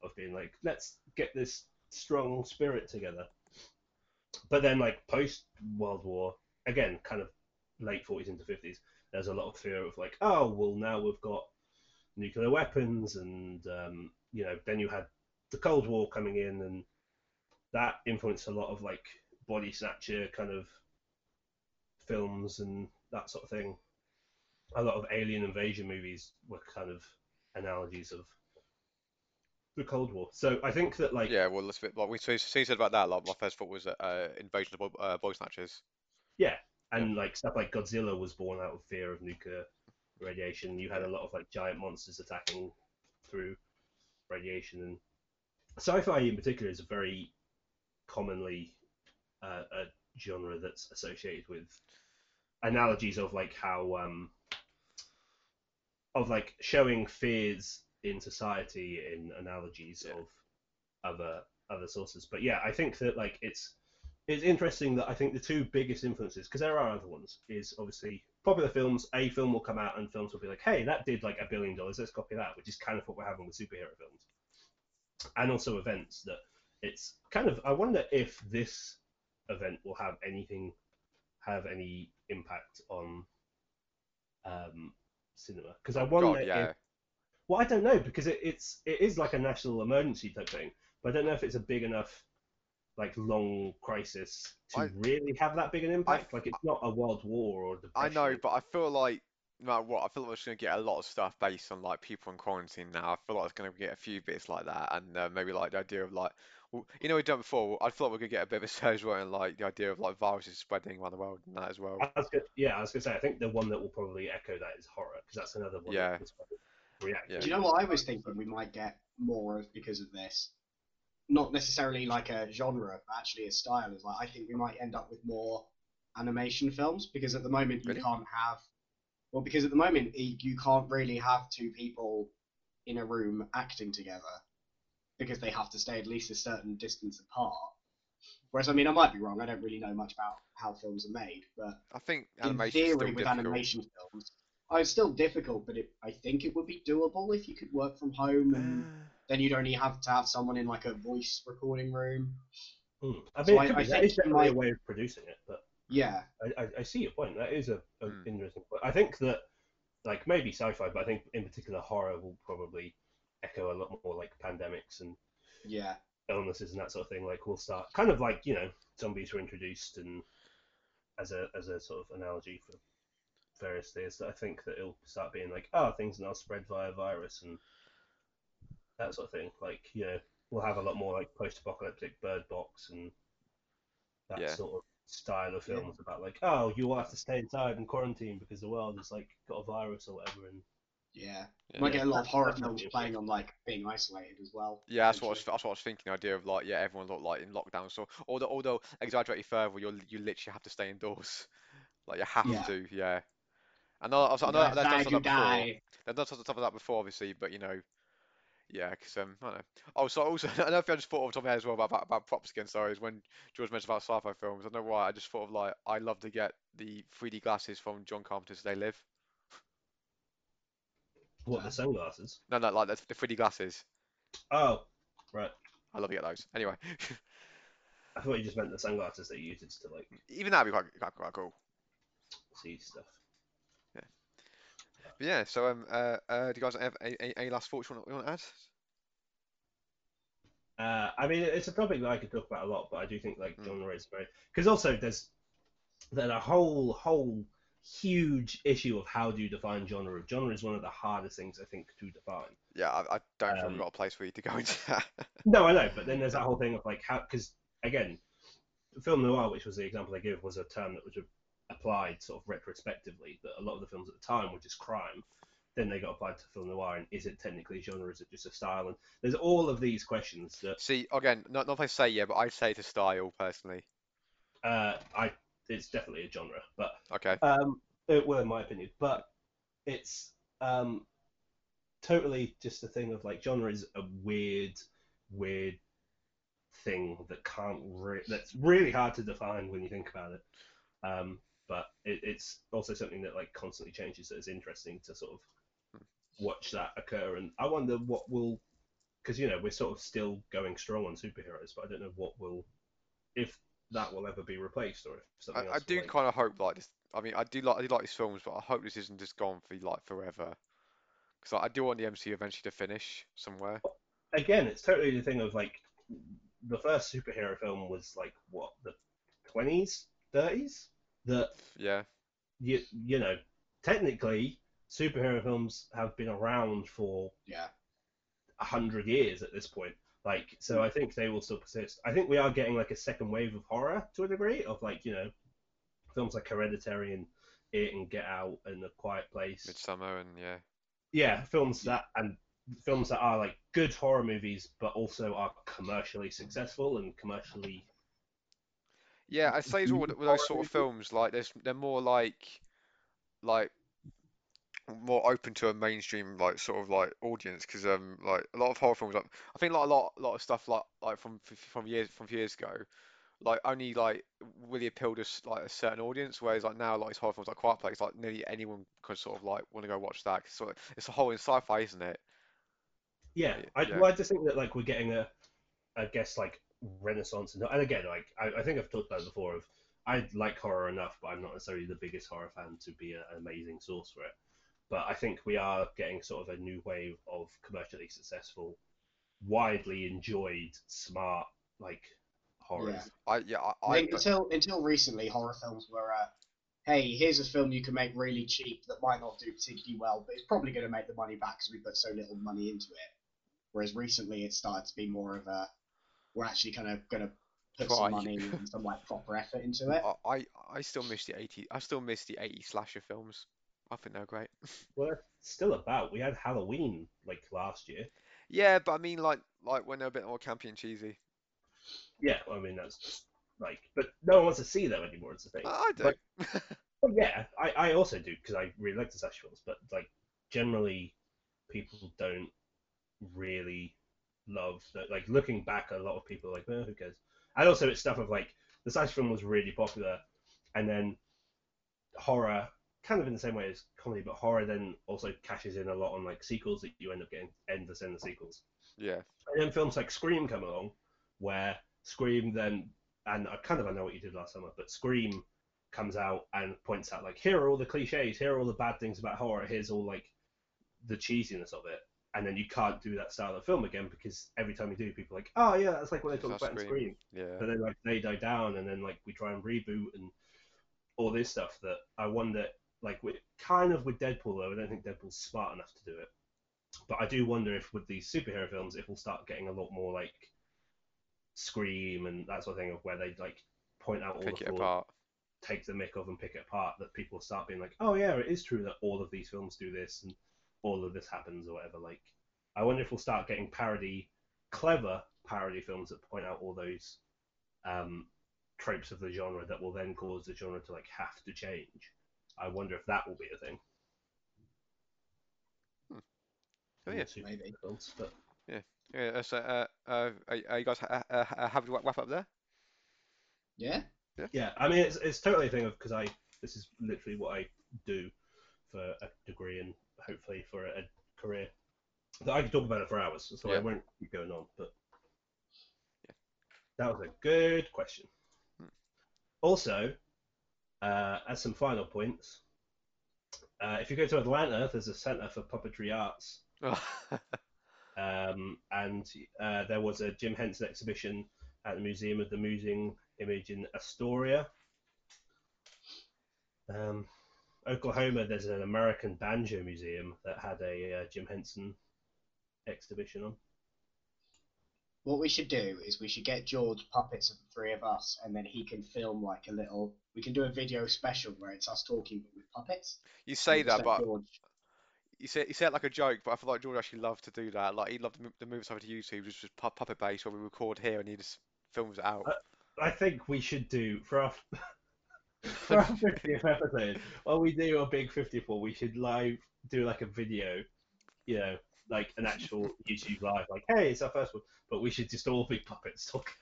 Speaker 2: of being like, "Let's get this strong spirit together." but then like post World War, again, kind of late forties into fifties, there's a lot of fear of like, oh well, now we've got nuclear weapons, and um, you know, then you had the Cold War coming in, and that influenced a lot of like body snatcher kind of films and that sort of thing. A lot of alien invasion movies were kind of analogies of the Cold War. So I think that like
Speaker 3: yeah. Well, let's bit like we so, so you said about that. Like my first thought was uh, Invasion of uh, Body Snatchers.
Speaker 2: Yeah, and like stuff like Godzilla was born out of fear of nuclear radiation. You had a lot of like giant monsters attacking through radiation, and sci-fi in particular is a very commonly uh, a genre that's associated with analogies of like how um of like showing fears in society in analogies
Speaker 3: Yeah.
Speaker 2: of other other sources. But yeah, I think that like it's it's interesting that I think the two biggest influences, because there are other ones, is obviously popular films. A film will come out and films will be like, hey, that did like a billion dollars, let's copy that, which is kind of what we're having with superhero films. And also events that it's kind of, I wonder if this event will have anything, have any impact on um, cinema. Because I wonder
Speaker 3: God,
Speaker 2: if well, I don't know because it, it's it is like a national emergency type thing, but I don't know if it's a big enough, like long crisis to
Speaker 3: I-
Speaker 2: really have that big an impact. like it's not a world war or
Speaker 3: I know, but I feel like no matter what, I feel like we're just gonna get a lot of stuff based on like people in quarantine now. I feel like it's gonna get a few bits like that, and uh, maybe like the idea of like, well, you know, we've done before. I thought we're gonna get a bit of a surge where like the idea of like viruses spreading around the world and that as well.
Speaker 2: I was gonna, yeah, I was gonna say I think the one that will probably echo that is horror because that's another one.
Speaker 3: Yeah.
Speaker 2: that was.
Speaker 3: Yeah.
Speaker 4: Do you know what I was thinking we might get more of because of this? Not necessarily like a genre, but actually a style. Is like I think we might end up with more animation films because at the moment you
Speaker 3: Really?
Speaker 4: can't have. Well, because at the moment you can't really have two people in a room acting together because they have to stay at least a certain distance apart. Whereas, I mean, I might be wrong. I don't really know much about how films are made, but
Speaker 3: I think
Speaker 4: in
Speaker 3: animation's
Speaker 4: theory,
Speaker 3: still
Speaker 4: with
Speaker 3: difficult.
Speaker 4: animation films, oh, it's still difficult, but it, I think it would be doable if you could work from home, and then you'd only have to have someone in like a voice recording room.
Speaker 2: Hmm. I mean,
Speaker 4: I-
Speaker 2: it could be,
Speaker 4: I
Speaker 2: that
Speaker 4: think
Speaker 2: is definitely a way of producing it, but
Speaker 4: Yeah,
Speaker 2: I, I, I see your point. That is a, a
Speaker 3: Hmm.
Speaker 2: interesting point. I think that like maybe sci-fi, but I think in particular horror will probably echo a lot more like pandemics and
Speaker 4: yeah,
Speaker 2: illnesses and that sort of thing. Like we'll start kind of like you know zombies were introduced and as a as a sort of analogy for various things. That I think that it'll start being like oh things now spread via virus and that sort of thing. Like you know we'll have a lot more like post-apocalyptic Bird Box and that
Speaker 3: Yeah.
Speaker 2: sort of style of
Speaker 4: Yeah.
Speaker 2: films about like oh you all have to stay inside and quarantine because the world has like got a virus or whatever and
Speaker 4: yeah.
Speaker 3: Yeah.
Speaker 4: Might get a lot of horror films playing on like being isolated as well.
Speaker 3: Yeah, that's what I was, that's what I was thinking. The idea of like, yeah, everyone looked like in lockdown. So, although, although exaggerated further, you you literally have to stay indoors. Like you have
Speaker 4: Yeah.
Speaker 3: to, yeah. And I know, I,
Speaker 4: You
Speaker 3: know
Speaker 4: guys
Speaker 3: they've done
Speaker 4: die,
Speaker 3: stuff
Speaker 4: you
Speaker 3: like that before. They've done stuff like that before, obviously, but you know, yeah, because um, I don't know. Oh, so also another thing I just thought of top of my head as well about, about about props again. Sorry, is when George mentioned about sci-fi films. I don't know why. I just thought of like I love to get the 3D glasses from John Carpenter's They Live.
Speaker 2: What the sunglasses.
Speaker 3: No, no, like the, the 3D glasses.
Speaker 2: Oh right,
Speaker 3: I love to get those. Anyway,
Speaker 2: I thought you just meant the sunglasses they use to like
Speaker 3: even that'd be quite quite, quite cool.
Speaker 2: see stuff.
Speaker 3: But yeah, so um, uh, uh, do you guys have any, any, any last thoughts you want, you want to add?
Speaker 2: Uh, I mean, it's a topic that I could talk about a lot, but I do think like genre is very because also there's there's a whole whole huge issue of how do you define genre. Of genre is one of the hardest things I think to define.
Speaker 3: Yeah, I, I don't think
Speaker 2: Um,
Speaker 3: we've got a place for you to go into that.
Speaker 2: No, I know, but then there's that whole thing of like how because again, film noir, which was the example I give, was a term that was applied sort of retrospectively. That a lot of the films at the time were just crime. Then they got applied to film noir, and is it technically genre? Is it just a style? And there's all of these questions that
Speaker 3: See, again, not not if I say yeah, but I'd say to style personally.
Speaker 2: uh, I it's definitely a genre, but
Speaker 3: Okay.
Speaker 2: Um, it, well, in my opinion, but it's um, totally just a thing of like genre is a weird, weird thing that can't re- that's really hard to define when you think about it. Um, but it, it's also something that like constantly changes that is interesting to sort of watch that occur. And I wonder what will, because you know we're sort of still going strong on superheroes, but I don't know what will, if that will ever be replaced or if something
Speaker 3: I,
Speaker 2: else.
Speaker 3: I do
Speaker 2: like,
Speaker 3: kind of hope like this. I mean, I do like I do like these films, but I hope this isn't just gone for like forever. Because I do want the MCU eventually to finish somewhere.
Speaker 2: again, it's totally the thing of like the first superhero film was like what the twenties, thirties. That
Speaker 3: Yeah.
Speaker 2: you you know technically superhero films have been around for
Speaker 4: Yeah,
Speaker 2: a hundred years at this point. Like so, I think they will still persist. I think we are getting like a second wave of horror to a degree of like you know films like Hereditary and It and Get Out and The Quiet Place.
Speaker 3: Midsommar and yeah.
Speaker 2: yeah, films that and films that are like good horror movies, but also are commercially successful and commercially.
Speaker 3: Yeah, I say as with, with those sort of films, like there's they're more like like more open to a mainstream like sort of like audience because um like a lot of horror films like I think like a lot a lot of stuff like like from from years from years ago like only like really appealed to like a certain audience whereas like now like these horror films like Quiet Place like nearly anyone could sort of like want to go watch that 'cause sort of, it's a whole in sci-fi isn't it
Speaker 2: Yeah,
Speaker 3: Y-
Speaker 2: I,
Speaker 3: yeah.
Speaker 2: well, I just think that like we're getting a, I guess like renaissance and and again like I, I think I've talked about it before of I like horror enough, but I'm not necessarily the biggest horror fan to be a- an amazing source for it. But I think we are getting sort of a new wave of commercially successful, widely enjoyed, smart like horrors.
Speaker 4: Yeah.
Speaker 3: I yeah I,
Speaker 4: I
Speaker 3: I
Speaker 4: until until recently, horror films were, uh, hey, here's a film you can make really cheap that might not do particularly well, but it's probably going to make the money back because we put so little money into it. Whereas recently, it started to be more of a, we're actually kind of going to put
Speaker 3: Try.
Speaker 4: some money and some like proper effort into it.
Speaker 3: I I I still miss the 80 I still miss the 80 slasher films I think they're great
Speaker 2: Well, still about. We had Halloween like last year.
Speaker 3: Yeah, but I mean, like, like when they're a bit more campy and cheesy.
Speaker 2: Yeah, I mean that's just like, but no one wants to see them anymore. It's the thing.
Speaker 3: I do.
Speaker 2: But- Well, yeah, I, I also do because I really like the films, but like generally, people don't really love that. Like looking back, a lot of people are like, oh, who cares? And also, it's stuff of like the slasher film was really popular, and then horror, kind of in the same way as comedy, but horror then also cashes in a lot on like sequels that you end up getting endless, endless sequels.
Speaker 3: Yeah,
Speaker 2: And then films like Scream come along, where Scream then, and I kind of I know what you did last summer, but Scream comes out and points out like here are all the cliches, here are all the bad things about horror, here's all like the cheesiness of it, and then you can't do that style of film again because every time you do, people are like, oh yeah, that's like what they
Speaker 3: our
Speaker 2: about in
Speaker 3: Scream.
Speaker 2: Scream
Speaker 3: Yeah.
Speaker 2: but then like they die down and then like we try and reboot and all this stuff that I wonder like with kind of with Deadpool though I don't think Deadpool's smart enough to do it but I do wonder if with these superhero films if we'll start getting a lot more like Scream and that sort of thing of where they like point out all
Speaker 3: Pick
Speaker 2: the
Speaker 3: it
Speaker 2: flaws,
Speaker 3: apart.
Speaker 2: take the mick of and pick it apart that people start being like oh yeah it is true that all of these films do this and all of this happens or whatever like I wonder if we'll start getting parody clever parody films that point out all those um, tropes of the genre that will then cause the genre to like have to change. I wonder if that will be a thing.
Speaker 3: Oh,
Speaker 2: in
Speaker 3: yeah.
Speaker 4: Maybe.
Speaker 2: but
Speaker 3: Yeah. So, uh, uh, are, are you guys ha- uh, uh, happy to wrap up there?
Speaker 4: Yeah.
Speaker 2: yeah, Yeah. I mean it's it's totally a thing of because I this is literally what I do for a degree and hopefully for a, career. That I could talk about it for hours, so I won't keep going on. But that was a good question.
Speaker 3: Hmm.
Speaker 2: Also, uh, as some final points, uh, if you go to Atlanta, there's a Center for Puppetry Arts, um, and uh, there was a Jim Henson exhibition at the Museum of the Moving Image in Astoria. Um, Oklahoma, there's an American Banjo Museum that had a uh, Jim Henson exhibition on.
Speaker 4: What we should do is we should get George puppets of the three of us, and then he can film like a little. We can do a video special where it's us talking but with puppets.
Speaker 3: You say that, but
Speaker 4: George...
Speaker 3: you say you say it like a joke. But I feel like George actually loved to do that. Like he loved to mo- to move stuff to YouTube, just just pu- puppet based, where we record here and he just films it out.
Speaker 2: I think we should do for our for our 50th episode. While we do a big 54, we should live do like a video, you know, like an actual YouTube live, like, hey, it's our first one, but we should just all be puppets talking.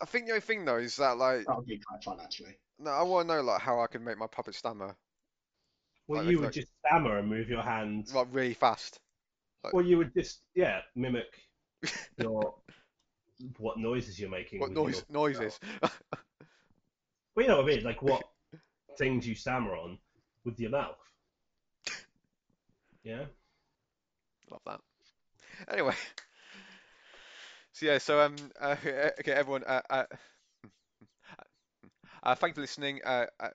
Speaker 3: I think the only thing though is that like
Speaker 4: That would be quite fun, actually.
Speaker 3: no, I want to know like how I can make my puppet stammer
Speaker 2: Well,
Speaker 3: Like,
Speaker 2: you
Speaker 3: like-
Speaker 2: would just stammer and move your hands.
Speaker 3: like really fast.
Speaker 2: Well, you would just yeah mimic your what noises you're making.
Speaker 3: What noise
Speaker 2: your-
Speaker 3: noises?
Speaker 2: Well, you know what I mean, like what things you stammer on with your mouth. Yeah.
Speaker 3: Love that. Anyway, so yeah, so um, uh, okay, everyone, uh, uh, uh, thank you for listening. Uh, uh,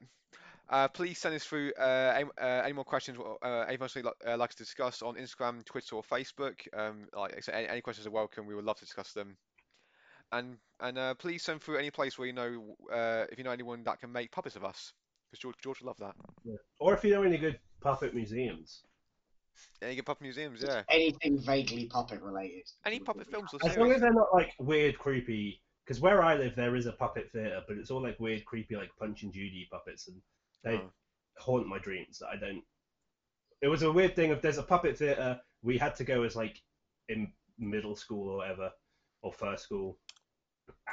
Speaker 3: uh, please send us through uh, any, uh, any more questions, uh, else you'd like, like to discuss on Instagram, Twitter, or Facebook. Um, like said, any, any questions are welcome. We would love to discuss them. And and uh, please send through any place where you know uh, if you know anyone that can make puppets of us, because George George would love that.
Speaker 2: yeah. Or if you know any good puppet museums.
Speaker 3: Any good puppet museums,
Speaker 4: Just
Speaker 3: yeah.
Speaker 4: Anything vaguely puppet related.
Speaker 3: Any puppet films or
Speaker 2: As long as they're not like weird, creepy. Because where I live, there is a puppet theatre, but it's all like weird, creepy, like Punch and Judy puppets, and they
Speaker 3: Oh.
Speaker 2: haunt my dreams. That I don't. It was a weird thing. If there's a puppet theatre, we had to go as like in middle school or whatever, or first school,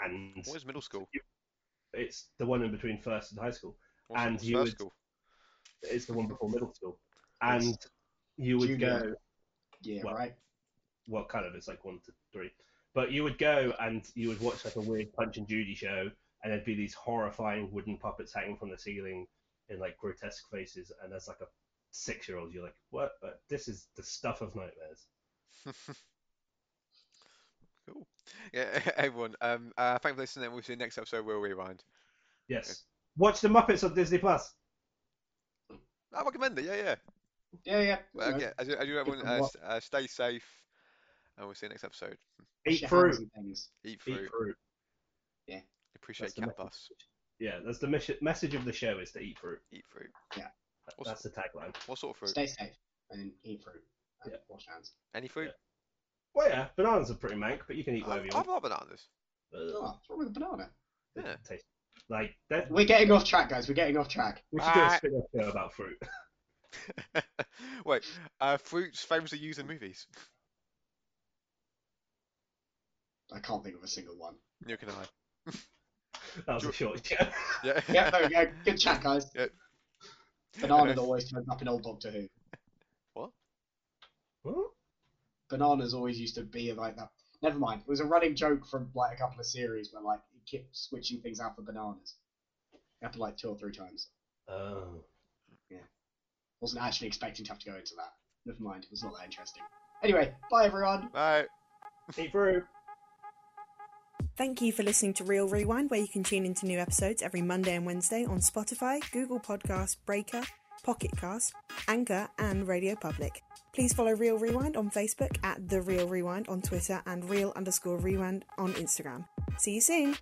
Speaker 2: and
Speaker 3: What is middle school?
Speaker 2: it's the one in between first and high school.
Speaker 3: What's,
Speaker 2: And
Speaker 3: what's
Speaker 2: you
Speaker 3: first
Speaker 2: would-
Speaker 3: school?
Speaker 2: It's the one before middle school,
Speaker 4: Yes.
Speaker 2: and you would
Speaker 4: Junior.
Speaker 2: go.
Speaker 4: Yeah,
Speaker 2: Well,
Speaker 4: right.
Speaker 2: well, kind of, it's like one to three. But you would go and you would watch like a weird Punch and Judy show, and there'd be these horrifying wooden puppets hanging from the ceiling in like grotesque faces, and as like a six-year-old, you're like, what? But this is the stuff of nightmares.
Speaker 3: Cool. Yeah, everyone. Um, uh, thank you for listening. We'll see you next episode. We'll rewind.
Speaker 2: Yes. Watch the Muppets on Disney Plus.
Speaker 3: I recommend it. Yeah, yeah.
Speaker 4: Yeah, yeah.
Speaker 3: Well,
Speaker 4: you know,
Speaker 3: okay. As you, as you everyone, uh, uh, stay safe, and we'll see you next episode.
Speaker 2: Eat fruit.
Speaker 4: hands things.
Speaker 3: Eat fruit.
Speaker 2: Eat fruit.
Speaker 3: Appreciate
Speaker 2: the
Speaker 3: Cat
Speaker 2: message.
Speaker 3: Bus.
Speaker 2: Yeah, that's the mission, message of the show is to eat fruit.
Speaker 3: Eat fruit.
Speaker 2: That-
Speaker 3: What's-
Speaker 2: That's the tagline.
Speaker 3: What sort of fruit?
Speaker 4: Stay safe and eat fruit. And
Speaker 2: Yeah.
Speaker 4: wash hands.
Speaker 3: Any fruit?
Speaker 2: Well, yeah, bananas are pretty mank, but you can eat
Speaker 3: I,
Speaker 2: whatever you
Speaker 3: I
Speaker 2: want.
Speaker 3: love bananas.
Speaker 2: Ugh,
Speaker 4: Oh, what's wrong with a banana?
Speaker 3: Yeah.
Speaker 2: taste- Like that.
Speaker 4: We're getting off track, guys. We're getting off track.
Speaker 2: We should do a spin-off show about fruit.
Speaker 3: Wait, uh, fruits famously used in movies.
Speaker 4: I can't think of a single one.
Speaker 3: Neither can I.
Speaker 2: That was a short show.
Speaker 3: Yeah.
Speaker 4: Yeah, there we go. Good chat, guys.
Speaker 3: Yeah.
Speaker 4: Banana that always turns up in old Doctor Who.
Speaker 2: What?
Speaker 4: Bananas always used to be like that. Never mind. It was a running joke from like a couple of series where like he kept switching things out for bananas. after like two or three times.
Speaker 2: Oh.
Speaker 4: Wasn't actually expecting to have to go into that. Never mind, it was not that interesting. Anyway, bye everyone.
Speaker 3: Right.
Speaker 2: Hey, through.
Speaker 1: Thank you for listening to Real Rewind, where you can tune into new episodes every Monday and Wednesday on Spotify, Google Podcasts, Breaker, Pocket Cast, Anchor, and Radio Public. Please follow Real Rewind on Facebook at The Real Rewind on Twitter and Real underscore Rewind on Instagram. See you soon!